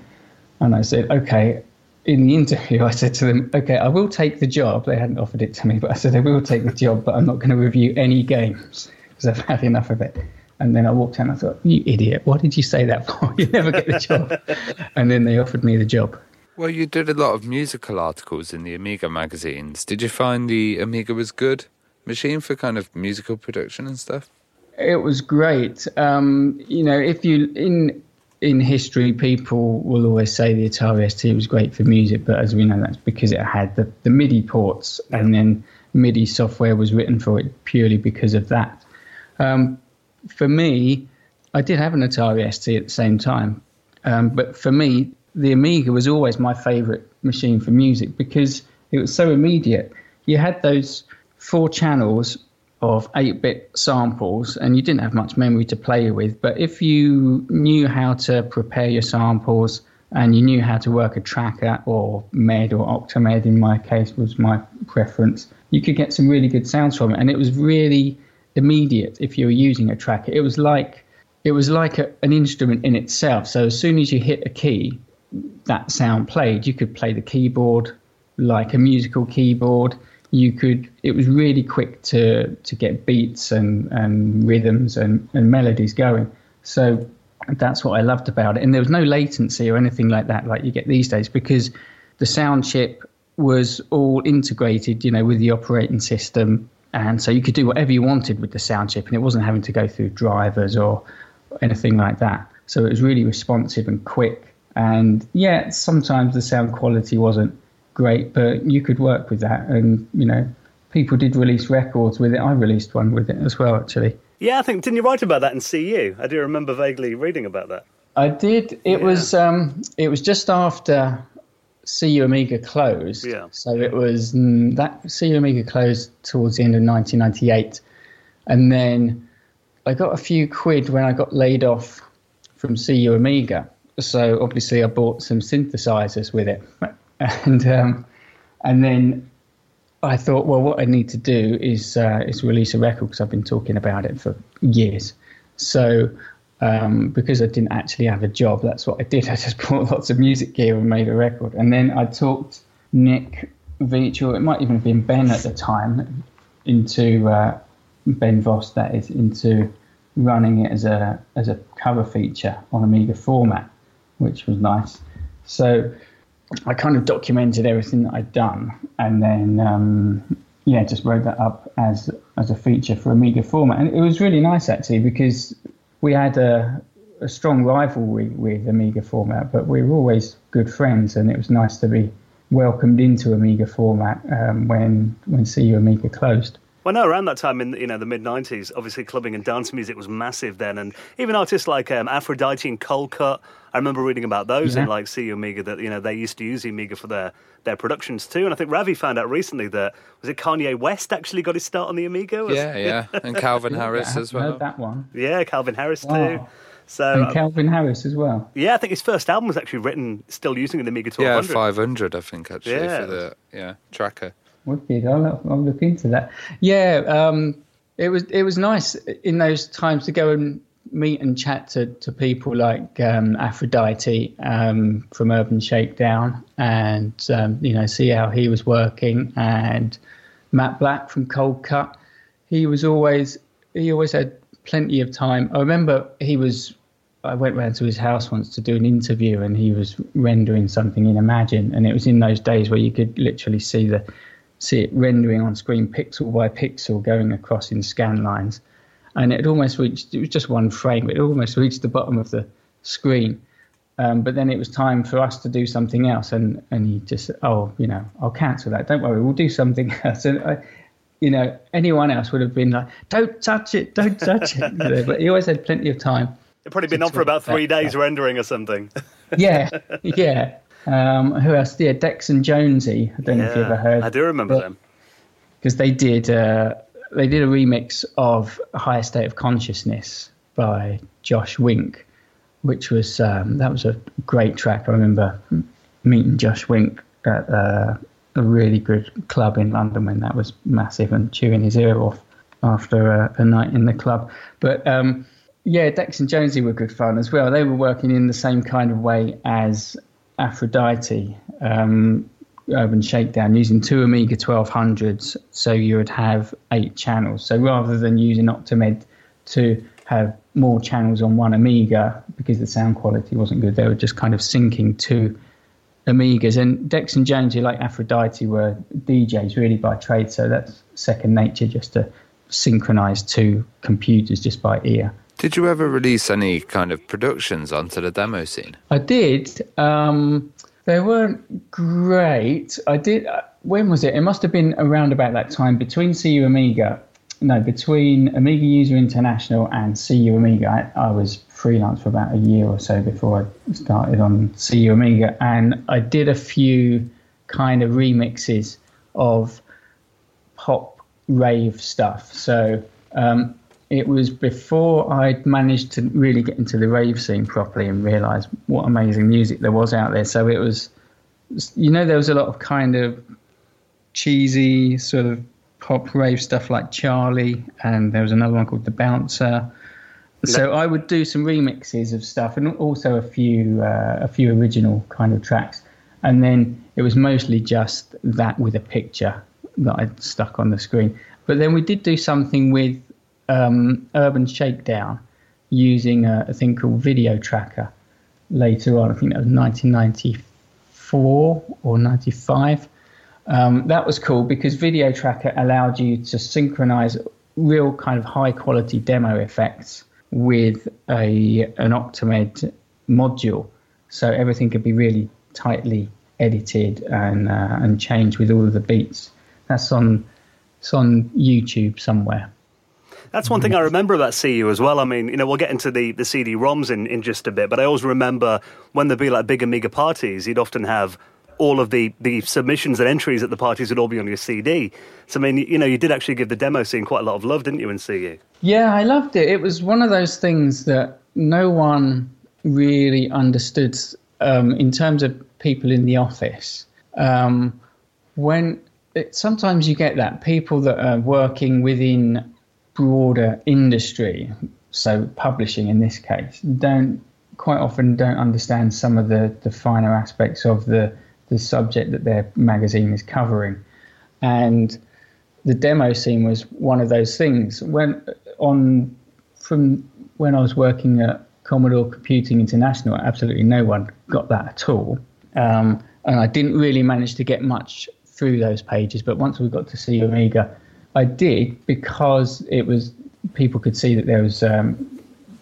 And I said, okay. In the interview, I said to them, okay, I will take the job. They hadn't offered it to me, but I said, I will take the job, but I'm not going to review any games because I've had enough of it. And then I walked out and I thought, you idiot, what did you say that for? You never get the job. and then they offered me the job. Well, you did a lot of musical articles in the Amiga magazines. Did you find the Amiga was good? machine for kind of musical production and stuff? It was great. Um, you know, if you in in history, people will always say the Atari ST was great for music, but as we know, that's because it had the, the MIDI ports, and then MIDI software was written for it purely because of that. Um, for me, I did have an Atari ST at the same time, um, but for me, the Amiga was always my favorite machine for music because it was so immediate. You had those four channels of 8 bit samples and you didn't have much memory to play with. But if you knew how to prepare your samples and you knew how to work a tracker or MED or Octamed, in my case, was my preference, you could get some really good sounds from it. And it was really immediate if you were using a tracker. It was like it was like a, an instrument in itself. So as soon as you hit a key, that sound played. You could play the keyboard like a musical keyboard you could it was really quick to to get beats and and rhythms and, and melodies going. So that's what i loved about it. And there was no latency or anything like that like you get these days because the sound chip was all integrated you know with the operating system. And so you could do whatever you wanted with the sound chip and it wasn't having to go through drivers or anything like that. So it was really responsive and quick. And yeah, sometimes the sound quality wasn't great, but you could work with that. And you know, people did release records with it. I released one with it as well, actually. Yeah, I think didn't you write about that in CU? I do remember vaguely reading about that. I did. It Yeah. was um, it was just after CU Amiga closed. Yeah. So it was mm, that CU Amiga closed towards the end of 1998, and then I got a few quid when I got laid off from CU Amiga. So obviously I bought some synthesizers with it, and um, and then I thought, well, what I need to do is uh, is release a record because I've been talking about it for years. So um, because I didn't actually have a job, that's what I did. I just bought lots of music gear and made a record. And then I talked Nick Veitch, or it might even have been Ben at the time, into uh, Ben Vost, that is, into running it as a as a cover feature on Amiga format, which was nice. So I kind of documented everything that I'd done, and then um, yeah, just wrote that up as as a feature for Amiga format, and it was really nice actually because we had a, a strong rivalry with Amiga format, but we were always good friends, and it was nice to be welcomed into Amiga format um, when when CU Amiga closed. Well, no, around that time in you know the mid '90s, obviously clubbing and dance music was massive then, and even artists like um, Aphrodite and Coldcut. I remember reading about those in Yeah. like CU Amiga that you know they used to use the Amiga for their their productions too. And I think Ravi found out recently that was it Kanye West actually got his start on the Amiga. Was- Yeah, yeah. And Calvin Harris I as well. Heard that one. yeah, Calvin Harris too. So And uh, Calvin Harris as well. yeah, I think his first album was actually written still using an Amiga Yeah, 500, I think, actually, Yeah. for the yeah tracker. Wicked. I'll, I'll look into that. Yeah, um, it was it was nice in those times to go and meet and chat to, to people like um, Aphrodite um, from Urban Shakedown, and um, you know see how he was working, and Matt Black from Coldcut. He was always he always had plenty of time. I remember he was. I went round to his house once to do an interview, and he was rendering something in Imagine, and it was in those days where you could literally see the see it rendering on screen pixel by pixel going across in scan lines and it almost reached it was just one frame it almost reached the bottom of the screen. Um, but then it was time for us to do something else and and he just oh you know i'll cancel that. Don't worry we'll do something else. And I, you know anyone else would have been like don't touch it don't touch it You know, but he always had plenty of time It'd probably been on for about three days rendering or something. yeah yeah. Um, who else? Yeah dex and jonesy. I don't know if you ever heard I do remember them. because they did uh, they did a remix of Higher State of Consciousness by Josh Wink, which was um, that was a great track. I remember meeting Josh Wink at uh, a really good club in London when that was massive and chewing his ear off after a, a night in the club. But um, yeah, Dex and Jonesy were good fun as well. They were working in the same kind of way as Aphrodite. Um, Urban Shakedown using two Amiga 1200s, so you would have eight channels. So rather than using Octamed to have more channels on one Amiga because the sound quality wasn't good, they were just kind of syncing two Amigas. And Dex and who like Aphrodite, were DJs really by trade, so that's second nature just to synchronize two computers just by ear. Did you ever release any kind of productions onto the demo scene? I did. Um, they weren't great. I did. Uh, when was it? It must have been around about that time between CU Amiga. No, between Amiga User International and CU Amiga. I, I was freelance for about a year or so before I started on CU Amiga, and I did a few kind of remixes of pop rave stuff. So um, it was before I'd managed to really get into the rave scene properly and realize what amazing music there was out there. So it was, you know, there was a lot of kind of cheesy sort of pop rave stuff like Charlie, and there was another one called The Bouncer. So I would do some remixes of stuff, and also a few uh, a few original kind of tracks, and then it was mostly just that with a picture that I'd stuck on the screen. But then we did do something with um, Urban Shakedown using a, a thing called Video Tracker later on. I think that was 1994 or 95. Um, that was cool because Video Tracker allowed you to synchronize real kind of high quality demo effects with a an Octamed module, so everything could be really tightly edited and uh, and changed with all of the beats. That's on it's on YouTube somewhere. That's one thing I remember about CU as well. I mean, you know, we'll get into the, the CD-ROMs in, in just a bit, but I always remember when there'd be like big Amiga parties, you'd often have all of the, the submissions and entries at the parties would all be on your CD. So, I mean, you know, you did actually give the demo scene quite a lot of love, didn't you, in CU? Yeah, I loved it. It was one of those things that no one really understood um, in terms of people in the office. Um, when it, sometimes you get that people that are working within broader industry, so publishing in this case, don't quite often don't understand some of the, the finer aspects of the, the subject that their magazine is covering. And the demo scene was one of those things. When on from when I was working at Commodore Computing International, absolutely no one got that at all. Um, and I didn't really manage to get much through those pages. But once we got to CU Amiga, I did because it was people could see that there was um,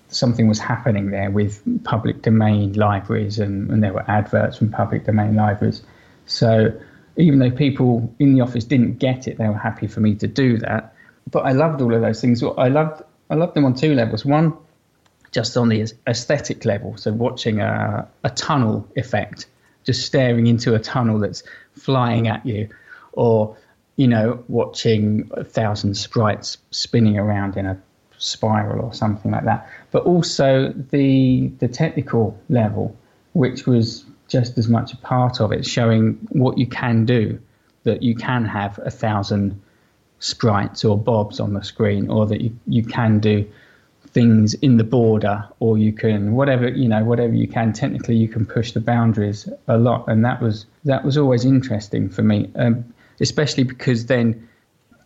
something was happening there with public domain libraries and, and there were adverts from public domain libraries. So even though people in the office didn't get it, they were happy for me to do that. But I loved all of those things. I loved I loved them on two levels. One, just on the aesthetic level, so watching a, a tunnel effect, just staring into a tunnel that's flying at you, or you know, watching a thousand sprites spinning around in a spiral or something like that. But also the the technical level, which was just as much a part of it, showing what you can do, that you can have a thousand sprites or bobs on the screen, or that you, you can do things in the border, or you can whatever you know whatever you can technically you can push the boundaries a lot, and that was that was always interesting for me. Um, especially because then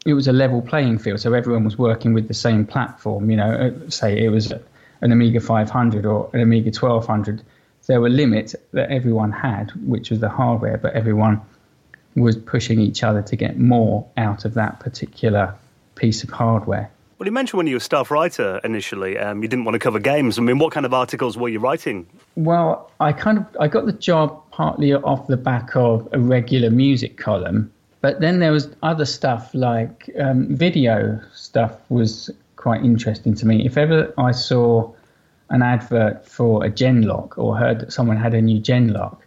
it was a level playing field, so everyone was working with the same platform. You know, uh, say it was an Amiga 500 or an Amiga 1200, there were limits that everyone had, which was the hardware, but everyone was pushing each other to get more out of that particular piece of hardware. Well, you mentioned when you were a staff writer initially, um, you didn't want to cover games. I mean, what kind of articles were you writing? Well, I kind of I got the job partly off the back of a regular music column but then there was other stuff like um, video stuff was quite interesting to me. If ever I saw an advert for a Genlock or heard that someone had a new Genlock,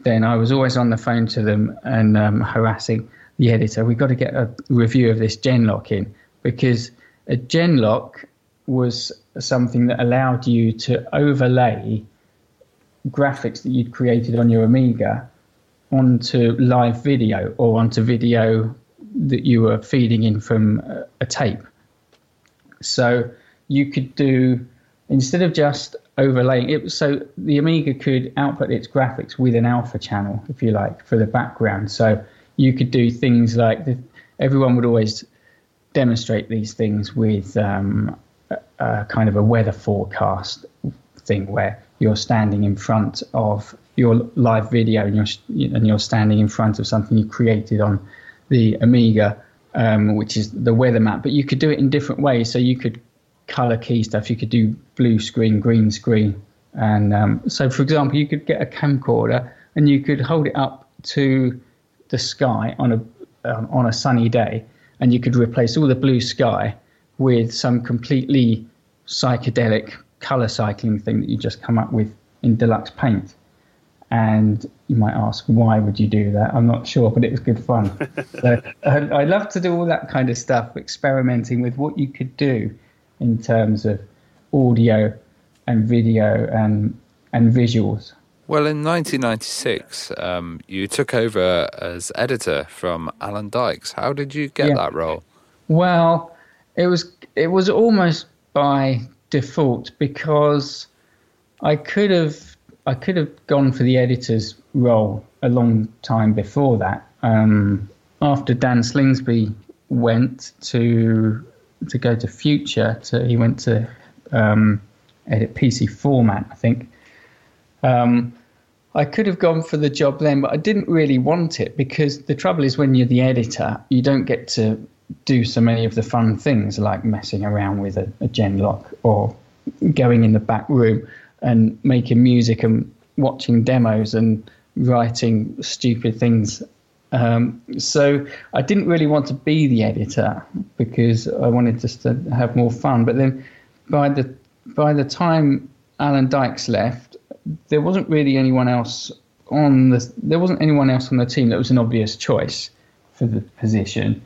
then I was always on the phone to them and um, harassing the editor. We've got to get a review of this Genlock in because a Genlock was something that allowed you to overlay graphics that you'd created on your Amiga onto live video or onto video that you were feeding in from a, tape. So you could do instead of just overlaying it so the amiga could output its graphics with an alpha channel if you like for the background so you could do things like the, everyone would always demonstrate these things with um, a, a kind of a weather forecast thing where you're standing in front of your live video and you're and you're standing in front of something you created on the Amiga, um, which is the weather map. But you could do it in different ways. So you could color key stuff. You could do blue screen, green screen, and um, so for example, you could get a camcorder and you could hold it up to the sky on a um, on a sunny day, and you could replace all the blue sky with some completely psychedelic color cycling thing that you just come up with in deluxe paint. And you might ask, why would you do that? I'm not sure, but it was good fun. so I love to do all that kind of stuff, experimenting with what you could do in terms of audio and video and and visuals. Well, in 1996, um, you took over as editor from Alan Dykes. How did you get yeah. that role? Well, it was it was almost by default because I could have I could have gone for the editor's role a long time before that. Um, after Dan Slingsby went to to go to Future, to he went to um, edit PC format, I think. Um, I could have gone for the job then, but I didn't really want it because the trouble is when you're the editor, you don't get to do so many of the fun things like messing around with a, a Genlock or going in the back room and making music and watching demos and writing stupid things. Um, so I didn't really want to be the editor because I wanted just to have more fun. But then by the by the time Alan Dykes left, there wasn't really anyone else on the there wasn't anyone else on the team that was an obvious choice for the position,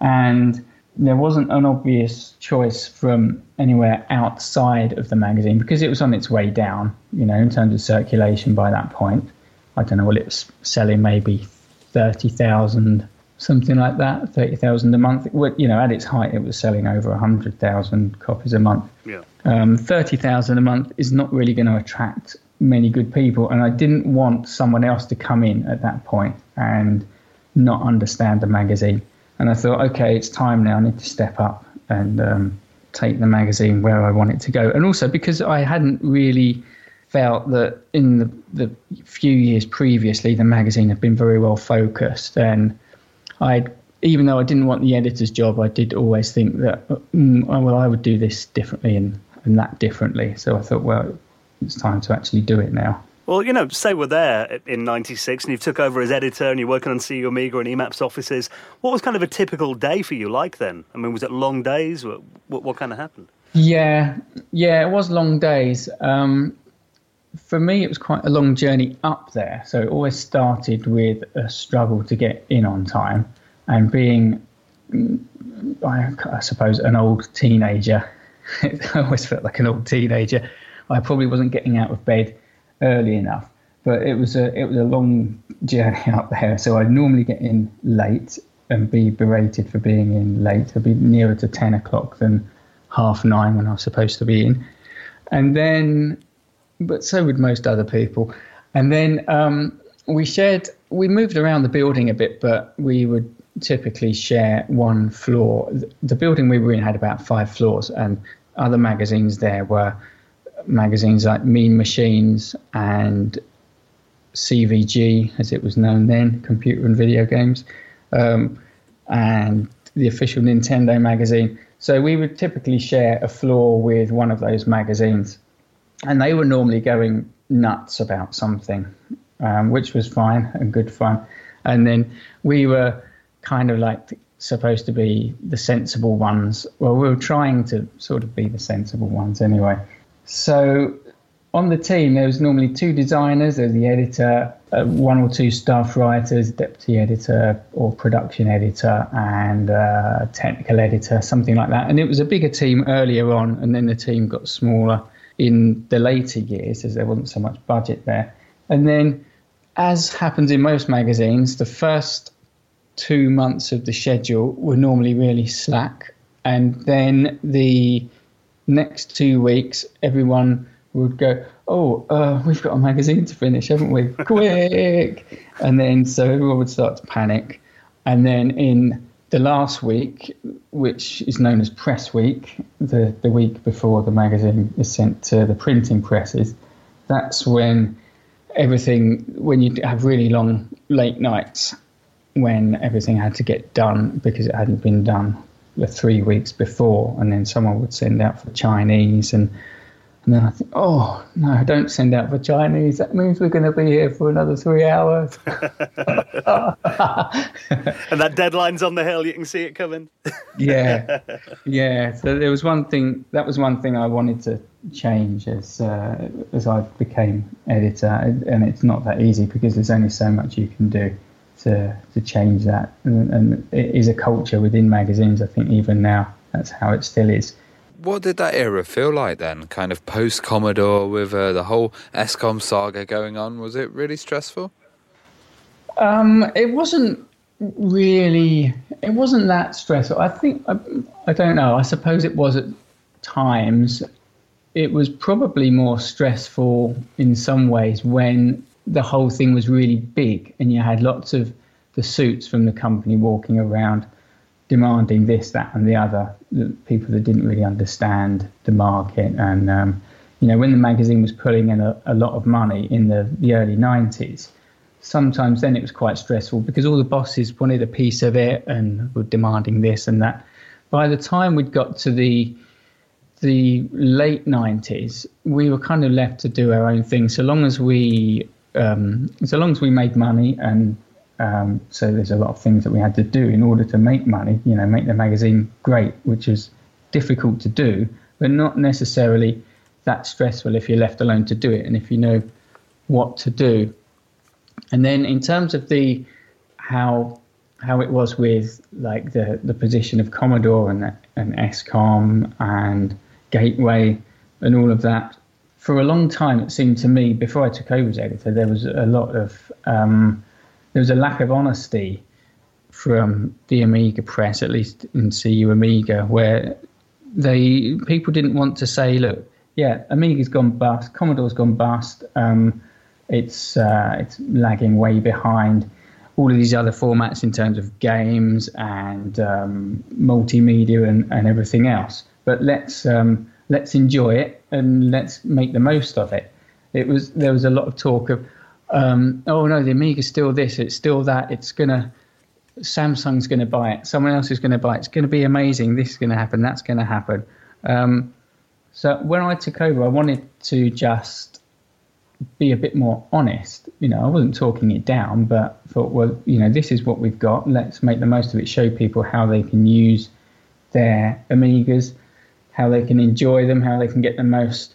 and there wasn't an obvious choice from anywhere outside of the magazine because it was on its way down, you know, in terms of circulation by that point. I don't know what it was selling, maybe 30,000, something like that, 30,000 a month. You know, at its height, it was selling over 100,000 copies a month. Yeah. Um, 30,000 a month is not really going to attract many good people. And I didn't want someone else to come in at that point and not understand the magazine. And I thought, okay, it's time now. I need to step up and um, take the magazine where I want it to go. And also because I hadn't really felt that in the, the few years previously, the magazine had been very well focused. And I, even though I didn't want the editor's job, I did always think that, mm, well, I would do this differently and, and that differently. So I thought, well, it's time to actually do it now. Well, you know, say we're there in '96 and you took over as editor and you're working on CU Amiga and EMAP's offices. What was kind of a typical day for you like then? I mean, was it long days? What, what, what kind of happened? Yeah, yeah, it was long days. Um, for me, it was quite a long journey up there. So it always started with a struggle to get in on time and being, I, I suppose, an old teenager. I always felt like an old teenager. I probably wasn't getting out of bed early enough. But it was a it was a long journey up there, so I'd normally get in late and be berated for being in late. I'd be nearer to ten o'clock than half nine when I was supposed to be in, and then, but so would most other people. And then um, we shared, we moved around the building a bit, but we would typically share one floor. The building we were in had about five floors, and other magazines there were magazines like Mean Machines and CVG, as it was known then, Computer and Video Games, um, and the official Nintendo magazine. So we would typically share a floor with one of those magazines, and they were normally going nuts about something, um, which was fine and good fun. And then we were kind of like supposed to be the sensible ones. Well, we were trying to sort of be the sensible ones anyway. So on the team, there was normally two designers, there's the editor, uh, one or two staff writers, deputy editor or production editor, and uh, technical editor, something like that. And it was a bigger team earlier on, and then the team got smaller in the later years as there wasn't so much budget there. And then, as happens in most magazines, the first two months of the schedule were normally really slack, and then the next two weeks, everyone would go, "Oh, uh, we've got a magazine to finish, haven't we? Quick!" and then so everyone would start to panic, and then in the last week, which is known as press week, the the week before the magazine is sent to the printing presses, that's when everything when you have really long late nights when everything had to get done because it hadn't been done the three weeks before, and then someone would send out for Chinese, and and then I think, oh no, don't send out for Chinese. That means we're going to be here for another three hours. and that deadline's on the hill. You can see it coming. yeah, yeah. So there was one thing. That was one thing I wanted to change as uh, as I became editor, and it's not that easy because there's only so much you can do to to change that. And, and it is a culture within magazines. I think even now that's how it still is. What did that era feel like then? Kind of post Commodore with uh, the whole Escom saga going on. Was it really stressful? Um, it wasn't really. It wasn't that stressful. I think. I, I don't know. I suppose it was at times. It was probably more stressful in some ways when the whole thing was really big, and you had lots of the suits from the company walking around demanding this, that, and the other. The people that didn't really understand the market, and um, you know, when the magazine was pulling in a, a lot of money in the, the early '90s, sometimes then it was quite stressful because all the bosses wanted a piece of it and were demanding this and that. By the time we'd got to the the late 90s, we were kind of left to do our own thing so long as we um, so long as we made money and um, so there's a lot of things that we had to do in order to make money, you know, make the magazine great, which is difficult to do, but not necessarily that stressful if you're left alone to do it and if you know what to do. And then in terms of the how how it was with like the, the position of Commodore and and Escom and Gateway and all of that, for a long time it seemed to me before I took over as editor there was a lot of um, there was a lack of honesty from the Amiga press, at least in CU Amiga, where they people didn't want to say, look, yeah, Amiga's gone bust, Commodore's gone bust, um, it's uh, it's lagging way behind all of these other formats in terms of games and um, multimedia and, and everything else. But let's um, let's enjoy it and let's make the most of it. It was there was a lot of talk of um, oh no, the Amiga's still this, it's still that, it's gonna Samsung's gonna buy it, someone else is gonna buy it, it's gonna be amazing, this is gonna happen, that's gonna happen. Um, so when I took over, I wanted to just be a bit more honest. You know, I wasn't talking it down, but thought, well, you know, this is what we've got. Let's make the most of it. Show people how they can use their Amigas, how they can enjoy them, how they can get the most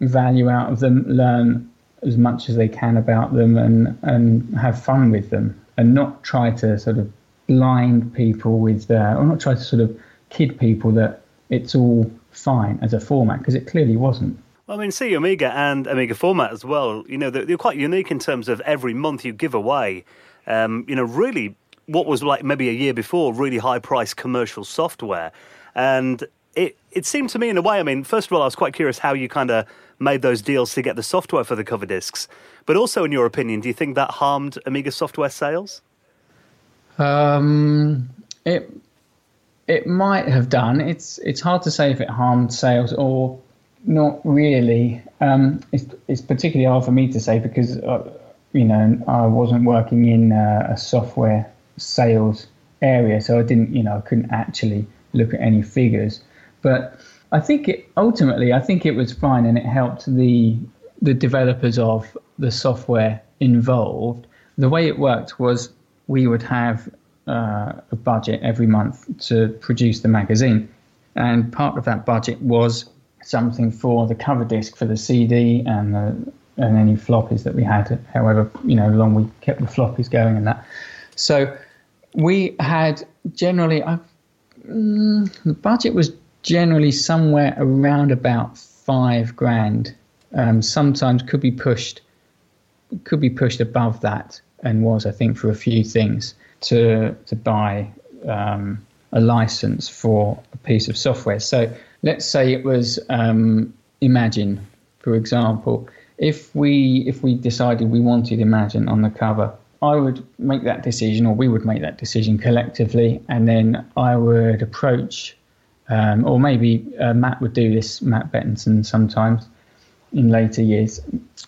value out of them, learn as much as they can about them and and have fun with them and not try to sort of blind people with uh, or not try to sort of kid people that it's all fine as a format because it clearly wasn't. Well, I mean, CU Amiga and Amiga format as well. You know, they're, they're quite unique in terms of every month you give away. Um, you know, really, what was like maybe a year before, really high price commercial software, and it it seemed to me in a way. I mean, first of all, I was quite curious how you kind of made those deals to get the software for the cover discs. But also, in your opinion, do you think that harmed Amiga software sales? Um, it it might have done. It's it's hard to say if it harmed sales or not really. Um, it's it's particularly hard for me to say because uh, you know I wasn't working in uh, a software sales area, so I didn't you know I couldn't actually look at any figures. But I think it ultimately, I think it was fine, and it helped the the developers of the software involved. The way it worked was we would have uh, a budget every month to produce the magazine, and part of that budget was something for the cover disc for the CD and the, and any floppies that we had. However, you know, long we kept the floppies going and that. So we had generally, I, mm, the budget was generally somewhere around about five grand. Um, sometimes could be pushed, could be pushed above that, and was I think for a few things to to buy um, a license for a piece of software. So let's say it was um, Imagine, for example. If we if we decided we wanted Imagine on the cover, I would make that decision, or we would make that decision collectively, and then I would approach um, or maybe uh, Matt would do this, Matt Bettinson, sometimes in later years.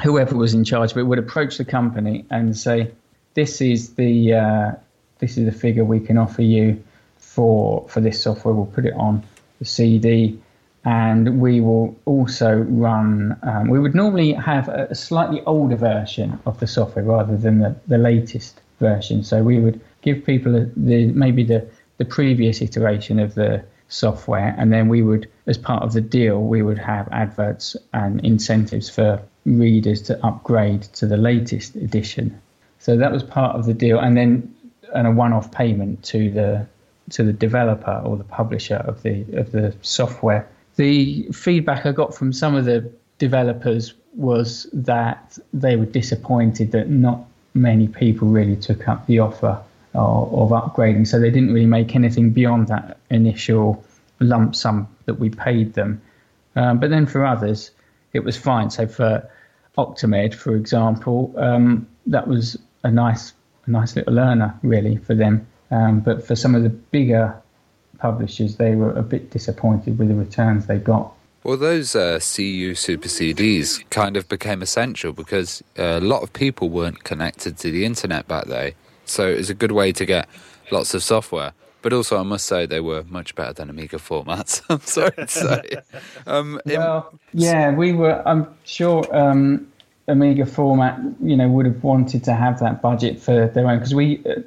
Whoever was in charge it would approach the company and say, "This is the uh, this is the figure we can offer you for for this software. We'll put it on the CD." And we will also run. Um, we would normally have a, a slightly older version of the software rather than the, the latest version. So we would give people the maybe the the previous iteration of the software, and then we would, as part of the deal, we would have adverts and incentives for readers to upgrade to the latest edition. So that was part of the deal, and then and a one-off payment to the to the developer or the publisher of the of the software. The feedback I got from some of the developers was that they were disappointed that not many people really took up the offer of, of upgrading. So they didn't really make anything beyond that initial lump sum that we paid them. Um, but then for others, it was fine. So for Octamed, for example, um, that was a nice, a nice little learner really for them. Um, but for some of the bigger publishers, they were a bit disappointed with the returns they got. Well, those uh, CU Super CDs kind of became essential because uh, a lot of people weren't connected to the internet back then. So it was a good way to get lots of software. But also, I must say they were much better than Amiga formats. I'm sorry to say. Um, well, yeah, we were. I'm sure um, Amiga format, you know, would have wanted to have that budget for their own because we, uh,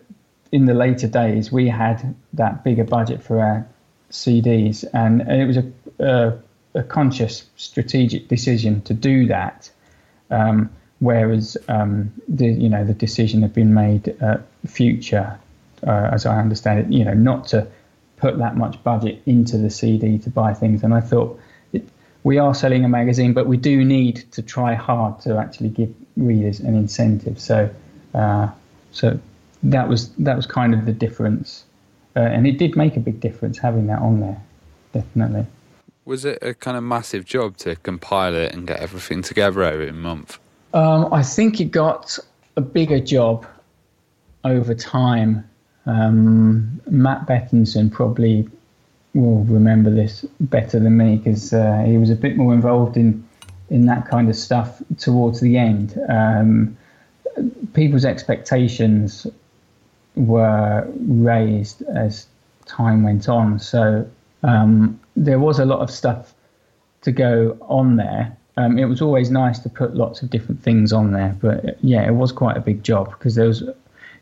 in the later days, we had that bigger budget for our CDs, and, and it was a, a, a, conscious strategic decision to do that. Um, whereas um, the you know the decision had been made at Future uh, as I understand it, you know, not to put that much budget into the CD to buy things. And I thought it, we are selling a magazine, but we do need to try hard to actually give readers an incentive. So, uh, so that was that was kind of the difference, uh, and it did make a big difference having that on there, definitely. Was it a kind of massive job to compile it and get everything together over a month? Um, I think it got a bigger job over time um, Matt Bettinson probably will remember this better than me because uh, he was a bit more involved in in that kind of stuff towards the end. Um, people's expectations were raised as time went on, so um, there was a lot of stuff to go on there. Um, it was always nice to put lots of different things on there, but yeah, it was quite a big job because there was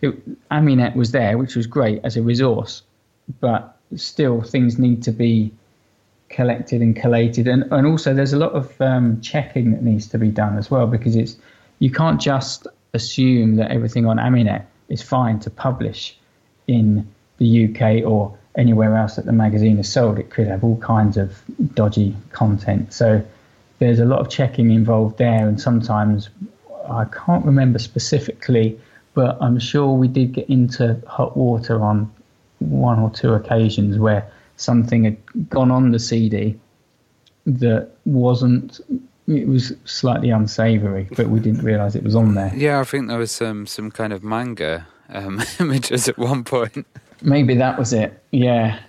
it, Aminet was there, which was great as a resource, but still things need to be collected and collated, and and also there's a lot of um, checking that needs to be done as well because it's you can't just assume that everything on Aminet is fine to publish in the UK or anywhere else that the magazine is sold. It could have all kinds of dodgy content. So there's a lot of checking involved there, and sometimes I can't remember specifically but I'm sure we did get into hot water on one or two occasions where something had gone on the CD that wasn't it was slightly unsavory, but we didn't realise it was on there. Yeah, I think there was some some kind of manga um, images at one point. Maybe that was it. Yeah.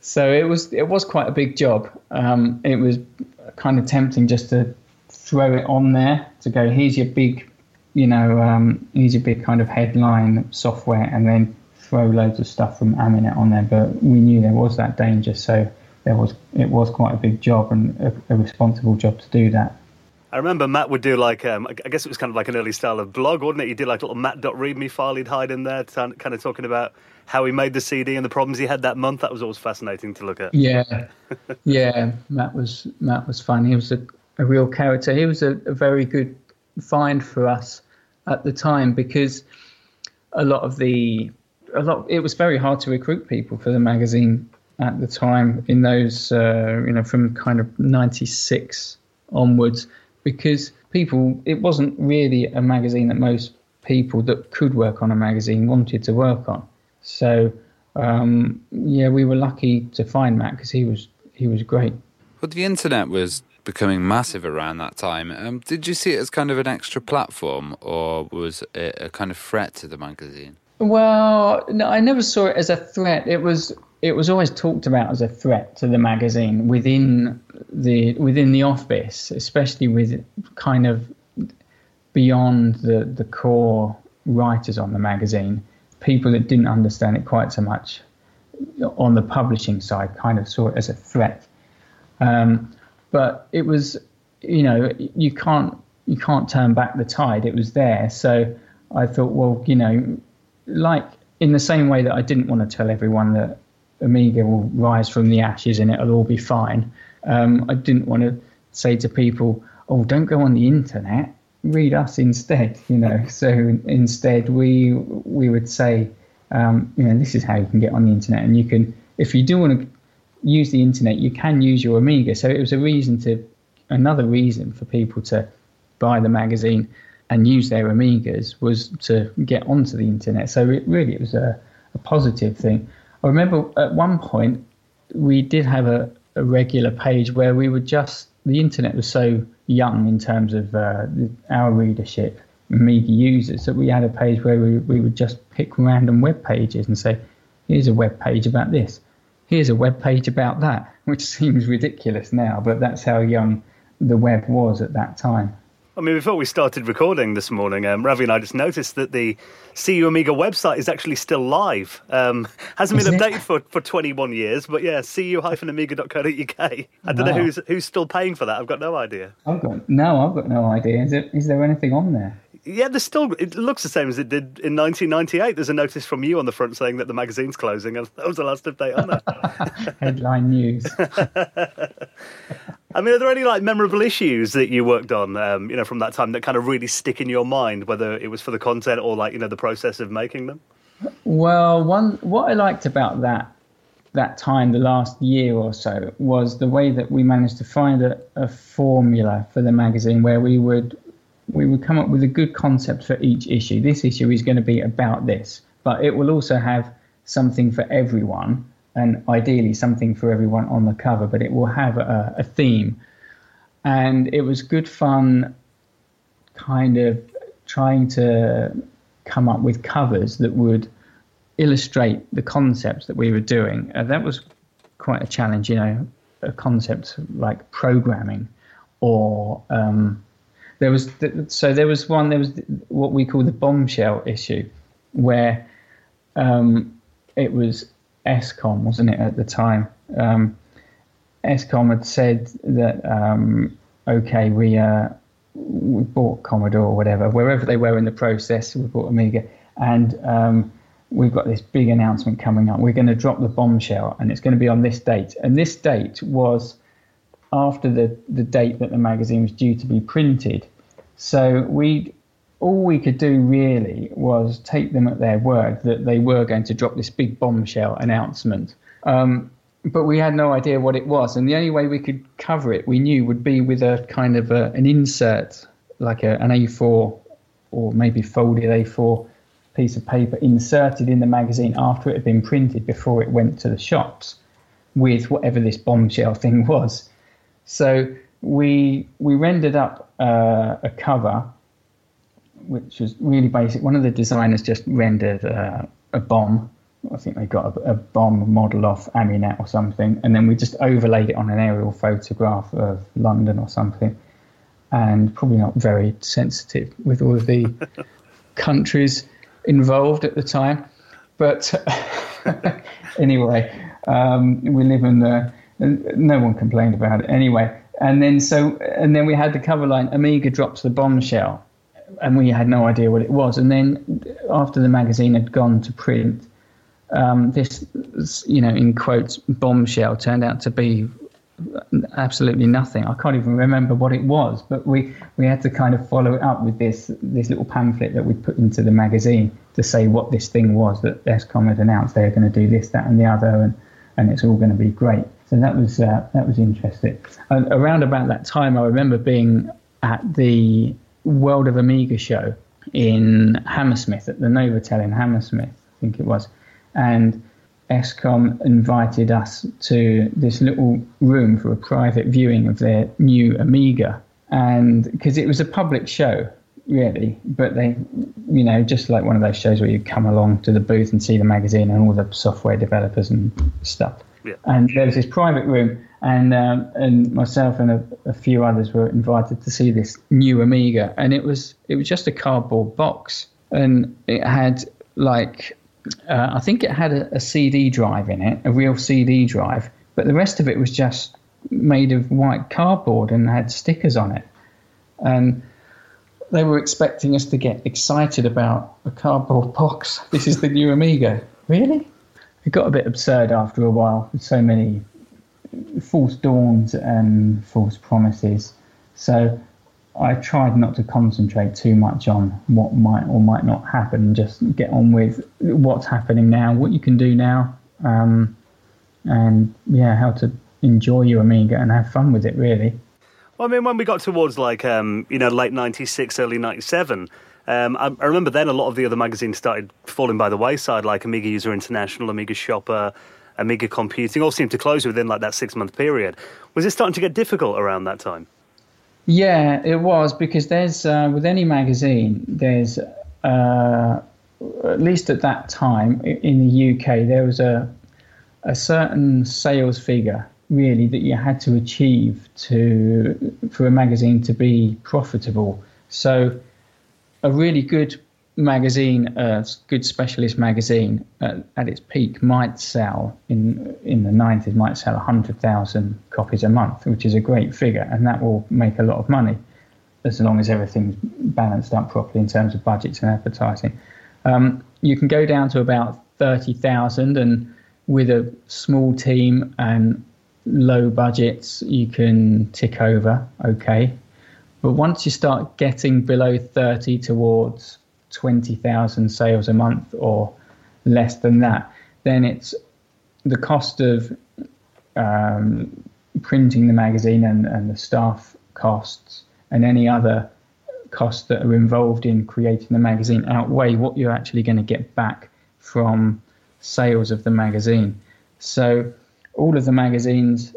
So it was it was quite a big job. Um, it was kind of tempting just to throw it on there to go. Here's your big you know, um, use a big kind of headline software and then throw loads of stuff from Aminet on there. But we knew there was that danger, so there was it was quite a big job and a, a responsible job to do that. I remember Matt would do like, um, I guess it was kind of like an early style of blog, wasn't it? He did like a little matt.readme file he'd hide in there, kind of talking about how he made the CD and the problems he had that month. That was always fascinating to look at. Yeah, yeah. Matt was Matt was fun. He was a, a real character. He was a, a very good find for us at the time because a lot of the a lot it was very hard to recruit people for the magazine at the time in those uh, you know from kind of 96 onwards because people it wasn't really a magazine that most people that could work on a magazine wanted to work on. So um, yeah we were lucky to find Matt because he was he was great. Well the internet was becoming massive around that time. Um, did you see it as kind of an extra platform, or was it a kind of threat to the magazine? Well, no, I never saw it as a threat. It was it was always talked about as a threat to the magazine within the within the office, especially with kind of beyond the the core writers on the magazine, people that didn't understand it quite so much on the publishing side kind of saw it as a threat. Um, but it was, you know, you can't you can't turn back the tide. It was there, so I thought, well, you know, like in the same way that I didn't want to tell everyone that Amiga will rise from the ashes and it'll all be fine. Um, I didn't want to say to people, "Oh, don't go on the internet. Read us instead." You know. So instead, we we would say, um, you know, this is how you can get on the internet, and you can, if you do want to use the internet, you can use your Amiga. So it was a reason to, another reason for people to buy the magazine and use their Amigas was to get onto the internet. So it really it was a, a positive thing. I remember at one point we did have a, a regular page where we would just the internet was so young in terms of uh, our readership, Amiga users, that we had a page where we, we would just pick random web pages and say, here's a web page about this here's a web page about that, which seems ridiculous now, but that's how young the web was at that time. I mean, before we started recording this morning, um, Ravi and I just noticed that the CU Amiga website is actually still live. Um, hasn't been updated for, for 21 years, but yeah, cu-amiga.co.uk. I don't know who's who's still paying for that. I've got no idea. I've got no, I've got no idea. Is, it, is there anything on there? Yeah, there's still. It looks the same as it did in 1998. There's a notice from you on the front saying that the magazine's closing, and that was the last update on that. Headline news. I mean, are there any like memorable issues that you worked on, um, you know, from that time that kind of really stick in your mind, whether it was for the content or like you know the process of making them? Well, one what I liked about that that time, the last year or so, was the way that we managed to find a, a formula for the magazine where we would we would come up with a good concept for each issue. This issue is going to be about this, but it will also have something for everyone, and ideally something for everyone on the cover, but it will have a, a theme. And it was good fun, kind of trying to come up with covers that would illustrate the concepts that we were doing. And that was quite a challenge, you know, a concept like programming or um, there was so there was one there was what we call the bombshell issue, where um, it was Escom, wasn't it at the time? Um, Escom had said that um, okay, we uh, we bought Commodore or whatever, wherever they were in the process, we bought Amiga, and um, we've got this big announcement coming up. We're going to drop the bombshell, and it's going to be on this date. And this date was after the, the date that the magazine was due to be printed. So we all we could do really was take them at their word that they were going to drop this big bombshell announcement. Um, but we had no idea what it was, and the only way we could cover it, we knew, would be with a kind of a, an insert, like a, an A4 or maybe folded A4 piece of paper inserted in the magazine after it had been printed before it went to the shops with whatever this bombshell thing was. So we we rendered up uh, a cover, which was really basic. One of the designers just rendered uh, a bomb. I think they got a, a, bomb model off Aminet or something, and then we just overlaid it on an aerial photograph of London or something. And probably not very sensitive with all of the countries involved at the time. But anyway, um, we live in the. No one complained about it anyway and then so and then we had the cover line Amiga drops the bombshell, and we had no idea what it was. And then after the magazine had gone to print, um, this you know in quotes bombshell turned out to be absolutely nothing. I can't even remember what it was, but we, we had to kind of follow it up with this this little pamphlet that we put into the magazine to say what this thing was that Escom had announced they were going to do this, that, and the other, and and it's all going to be great. So that was uh, that was interesting. And around about that time, I remember being at the World of Amiga show in Hammersmith at the Novotel in Hammersmith, I think it was, and Escom invited us to this little room for a private viewing of their new Amiga, and because it was a public show, really, but they, you know, just like one of those shows where you come along to the booth and see the magazine and all the software developers and stuff. Yeah. And there was this private room, and um, and myself and a, a, few others were invited to see this new Amiga, and it was it was just a cardboard box, and it had like uh, I think it had a, a CD drive in it, a real CD drive, but the rest of it was just made of white cardboard and had stickers on it, and they were expecting us to get excited about a cardboard box. This is the new Amiga. Really? It got a bit absurd after a while so many false dawns and false promises. So I tried not to concentrate too much on what might or might not happen. Just get on with what's happening now, what you can do now, um, and yeah, how to enjoy your Amiga and have fun with it. Really. Well, I mean, when we got towards like um, you know late '96, early '97 um, I, I, remember then a lot of the other magazines started falling by the wayside, like Amiga User International, Amiga Shopper, Amiga Computing, all seemed to close within like that six month period. Was it starting to get difficult around that time? Yeah, it was because there's uh, with any magazine, there's uh, at least at that time in the UK there was a a certain sales figure really that you had to achieve to for a magazine to be profitable. So a really good magazine, a good specialist magazine at, at, its peak might sell in in the 90s might sell 100,000 copies a month, which is a great figure, and that will make a lot of money as long as everything's balanced up properly in terms of budgets and advertising. Um, you can go down to about 30,000, and with a small team and low budgets, you can tick over okay. But once you start getting below 30 towards 20,000 sales a month or less than that, then it's the cost of um, printing the magazine and, and the staff costs and any other costs that are involved in creating the magazine outweigh what you're actually going to get back from sales of the magazine. So all of the magazines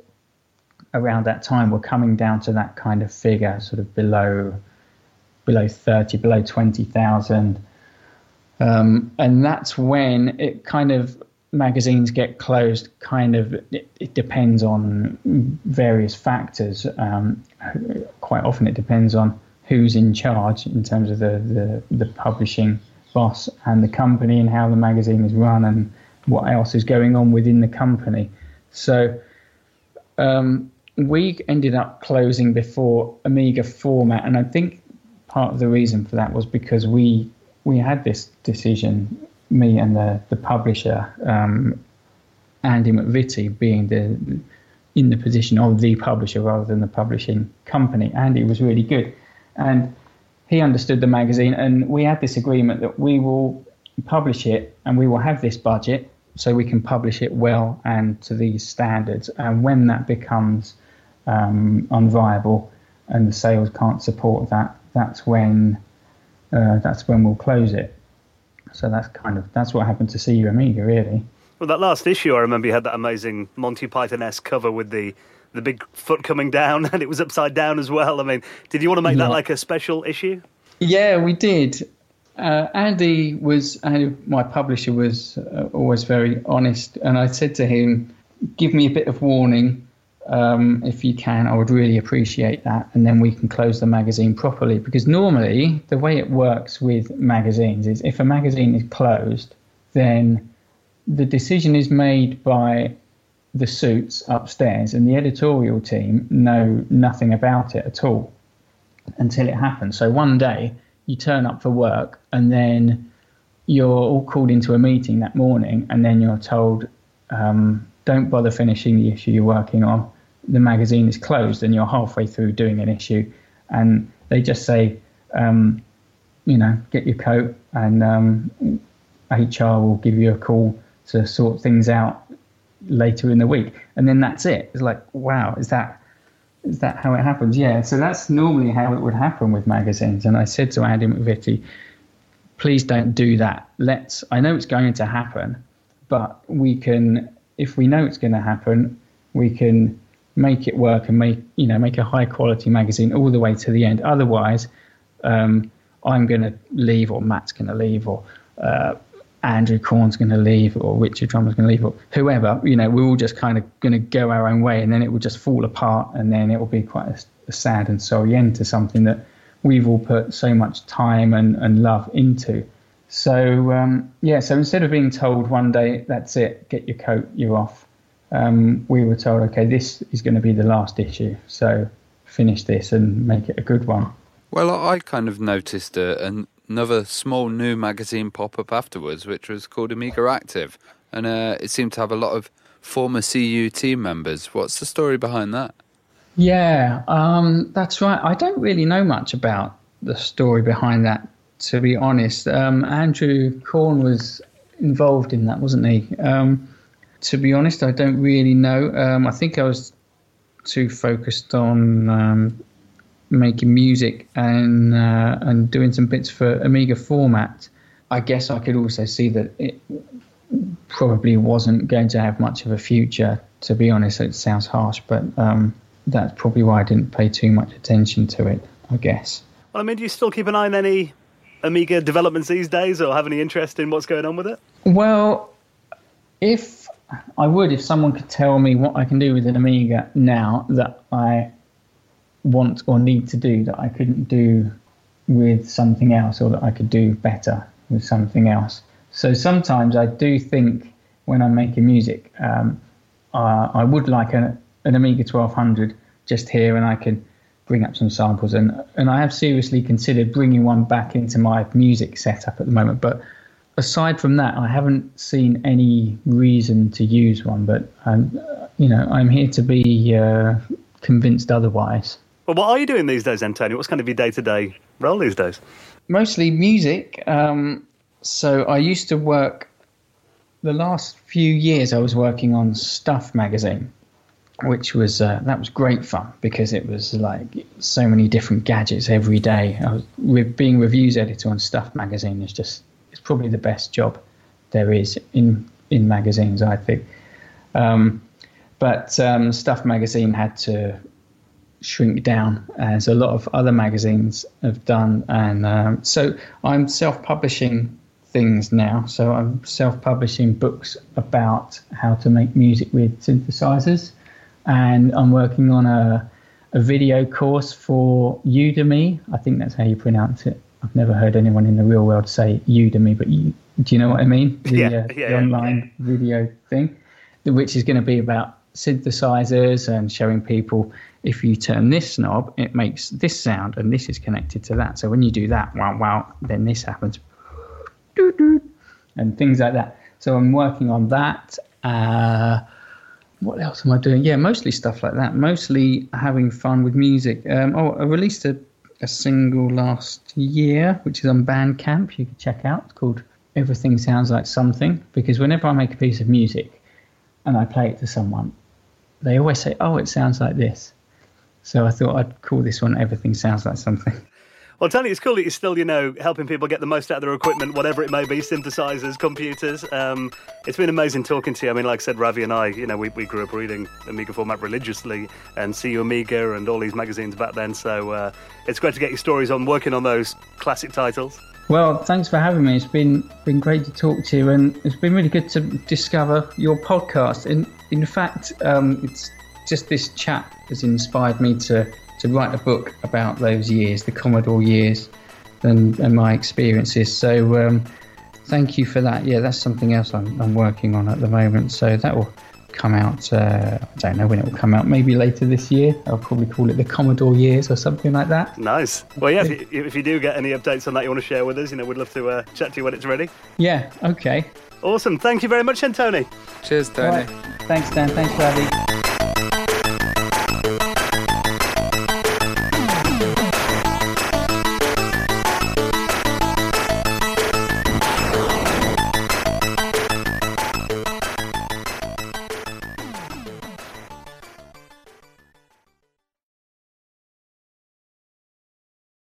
around that time were coming down to that kind of figure, sort of below below 30, below 20,000. Um, and that's when it kind of magazines get closed. Kind of, it, it depends on various factors. Um, quite often, it depends on who's in charge in terms of the, the, the publishing boss and the company and how the magazine is run and what else is going on within the company. So um, we ended up closing before Amiga format, and I think part of the reason for that was because we we had this decision, me and the the publisher, um, Andy McVitie, being the in the position of the publisher rather than the publishing company. Andy was really good, and he understood the magazine, and we had this agreement that we will publish it and we will have this budget so we can publish it well and to these standards. And when that becomes um, unviable and the sales can't support that, that's when uh, that's when we'll close it. So that's kind of that's what happened to CU Amiga, really. Well, that last issue, I remember you had that amazing Monty Python esque cover with the the big foot coming down, and it was upside down as well. I mean, did you want to make yeah. that like a special issue? Yeah, we did. Uh, Andy was, Andy, my publisher was uh, always very honest, and I said to him, "Give me a bit of warning um, if you can. I would really appreciate that, and then we can close the magazine properly. Because normally, the way it works with magazines is, if a magazine is closed, then the decision is made by the suits upstairs, and the editorial team know nothing about it at all until it happens. So one day." you turn up for work and then you're all called into a meeting that morning and then you're told um, don't bother finishing the issue you're working on the magazine is closed and you're halfway through doing an issue and they just say um, you know get your coat and um, hr will give you a call to sort things out later in the week and then that's it it's like wow is that is that how it happens? Yeah. So that's normally how it would happen with magazines. And I said to Andy McVitie, please don't do that. Let's. I know it's going to happen, but we can. If we know it's going to happen, we can make it work and make you know make a high quality magazine all the way to the end. Otherwise, um, I'm going to leave, or Matt's going to leave, or uh, Andrew Korn's going to leave or Richard Drummond's going to leave or whoever, you know, we're all just kind of going to go our own way and then it will just fall apart and then it will be quite a, a sad and sorry end to something that we've all put so much time and, and love into. So, um, yeah, so instead of being told one day, that's it, get your coat, you're off, um, we were told, okay, this is going to be the last issue. So finish this and make it a good one. Well, I kind of noticed a, another small new magazine pop up afterwards, which was called Amiga Active, and uh, it seemed to have a lot of former CU team members. What's the story behind that? Yeah, um, that's right. I don't really know much about the story behind that, to be honest. Um, Andrew Korn was involved in that, wasn't he? Um, to be honest, I don't really know. Um, I think I was too focused on um, making music and uh, and doing some bits for Amiga format, I guess I could also see that it probably wasn't going to have much of a future. To be honest, it sounds harsh, but um, that's probably why I didn't pay too much attention to it. I guess. Well, I mean, do you still keep an eye on any Amiga developments these days, or have any interest in what's going on with it? Well, if I would if someone could tell me what I can do with an Amiga now that I want or need to do that I couldn't do with something else or that I could do better with something else. So sometimes I do think when I'm making music, um, uh, I would like a, an Amiga 1200 just here and I can bring up some samples. And, and I have seriously considered bringing one back into my music setup at the moment. But aside from that, I haven't seen any reason to use one. But, um, you know, I'm here to be uh, convinced otherwise. Well, what are you doing these days, Antonio? What's kind of your day to day role these days? Mostly music. Um, so I used to work, the last few years, I was working on Stuff magazine, which was, uh, that was great fun because it was like so many different gadgets every day. I was with being reviews editor on Stuff magazine is just, it's probably the best job there is in, in magazines, I think. Um, but um, Stuff magazine had to shrink down, as a lot of other magazines have done. And um, so I'm self publishing things now. So I'm self publishing books about how to make music with synthesizers. And I'm working on a, a video course for Udemy. I think that's how you pronounce it. I've never heard anyone in the real world say Udemy, but you, do you know what I mean? The, yeah, uh, yeah, the online yeah. video thing, which is going to be about synthesizers and showing people if you turn this knob, it makes this sound, and this is connected to that. So when you do that, wow, wow, then this happens, and things like that. So I'm working on that. Uh, what else am I doing? Yeah, mostly stuff like that. Mostly having fun with music. Um, oh, I released a, a single last year, which is on Bandcamp. You can check out. It's called "Everything Sounds Like Something." Because whenever I make a piece of music and I play it to someone, they always say, "Oh, it sounds like this." So I thought I'd call this one Everything Sounds Like Something. Well, Tony, it's cool that you're still, you know, helping people get the most out of their equipment, whatever it may be, synthesizers, computers. Um, it's been amazing talking to you. I mean, like I said, Ravi and I, you know, we, we grew up reading Amiga format religiously and CU Amiga and all these magazines back then. So uh, it's great to get your stories on working on those classic titles. Well, thanks for having me. It's been been great to talk to you, and it's been really good to discover your podcast. In in fact, um, it's just this chat has inspired me to, to write a book about those years, the Commodore years, and, and my experiences. So um, thank you for that. Yeah, that's something else I'm, I'm working on at the moment. So that will come out. Uh, I don't know when it will come out. Maybe later this year. I'll probably call it the Commodore years or something like that. Nice. Well, yeah. If you, if you do get any updates on that you want to share with us, you know, we'd love to uh, chat to you when it's ready. Yeah. Okay. Awesome. Thank you very much, then, Tony. Cheers, Tony. Right. Thanks, Dan. Thanks, Ravi.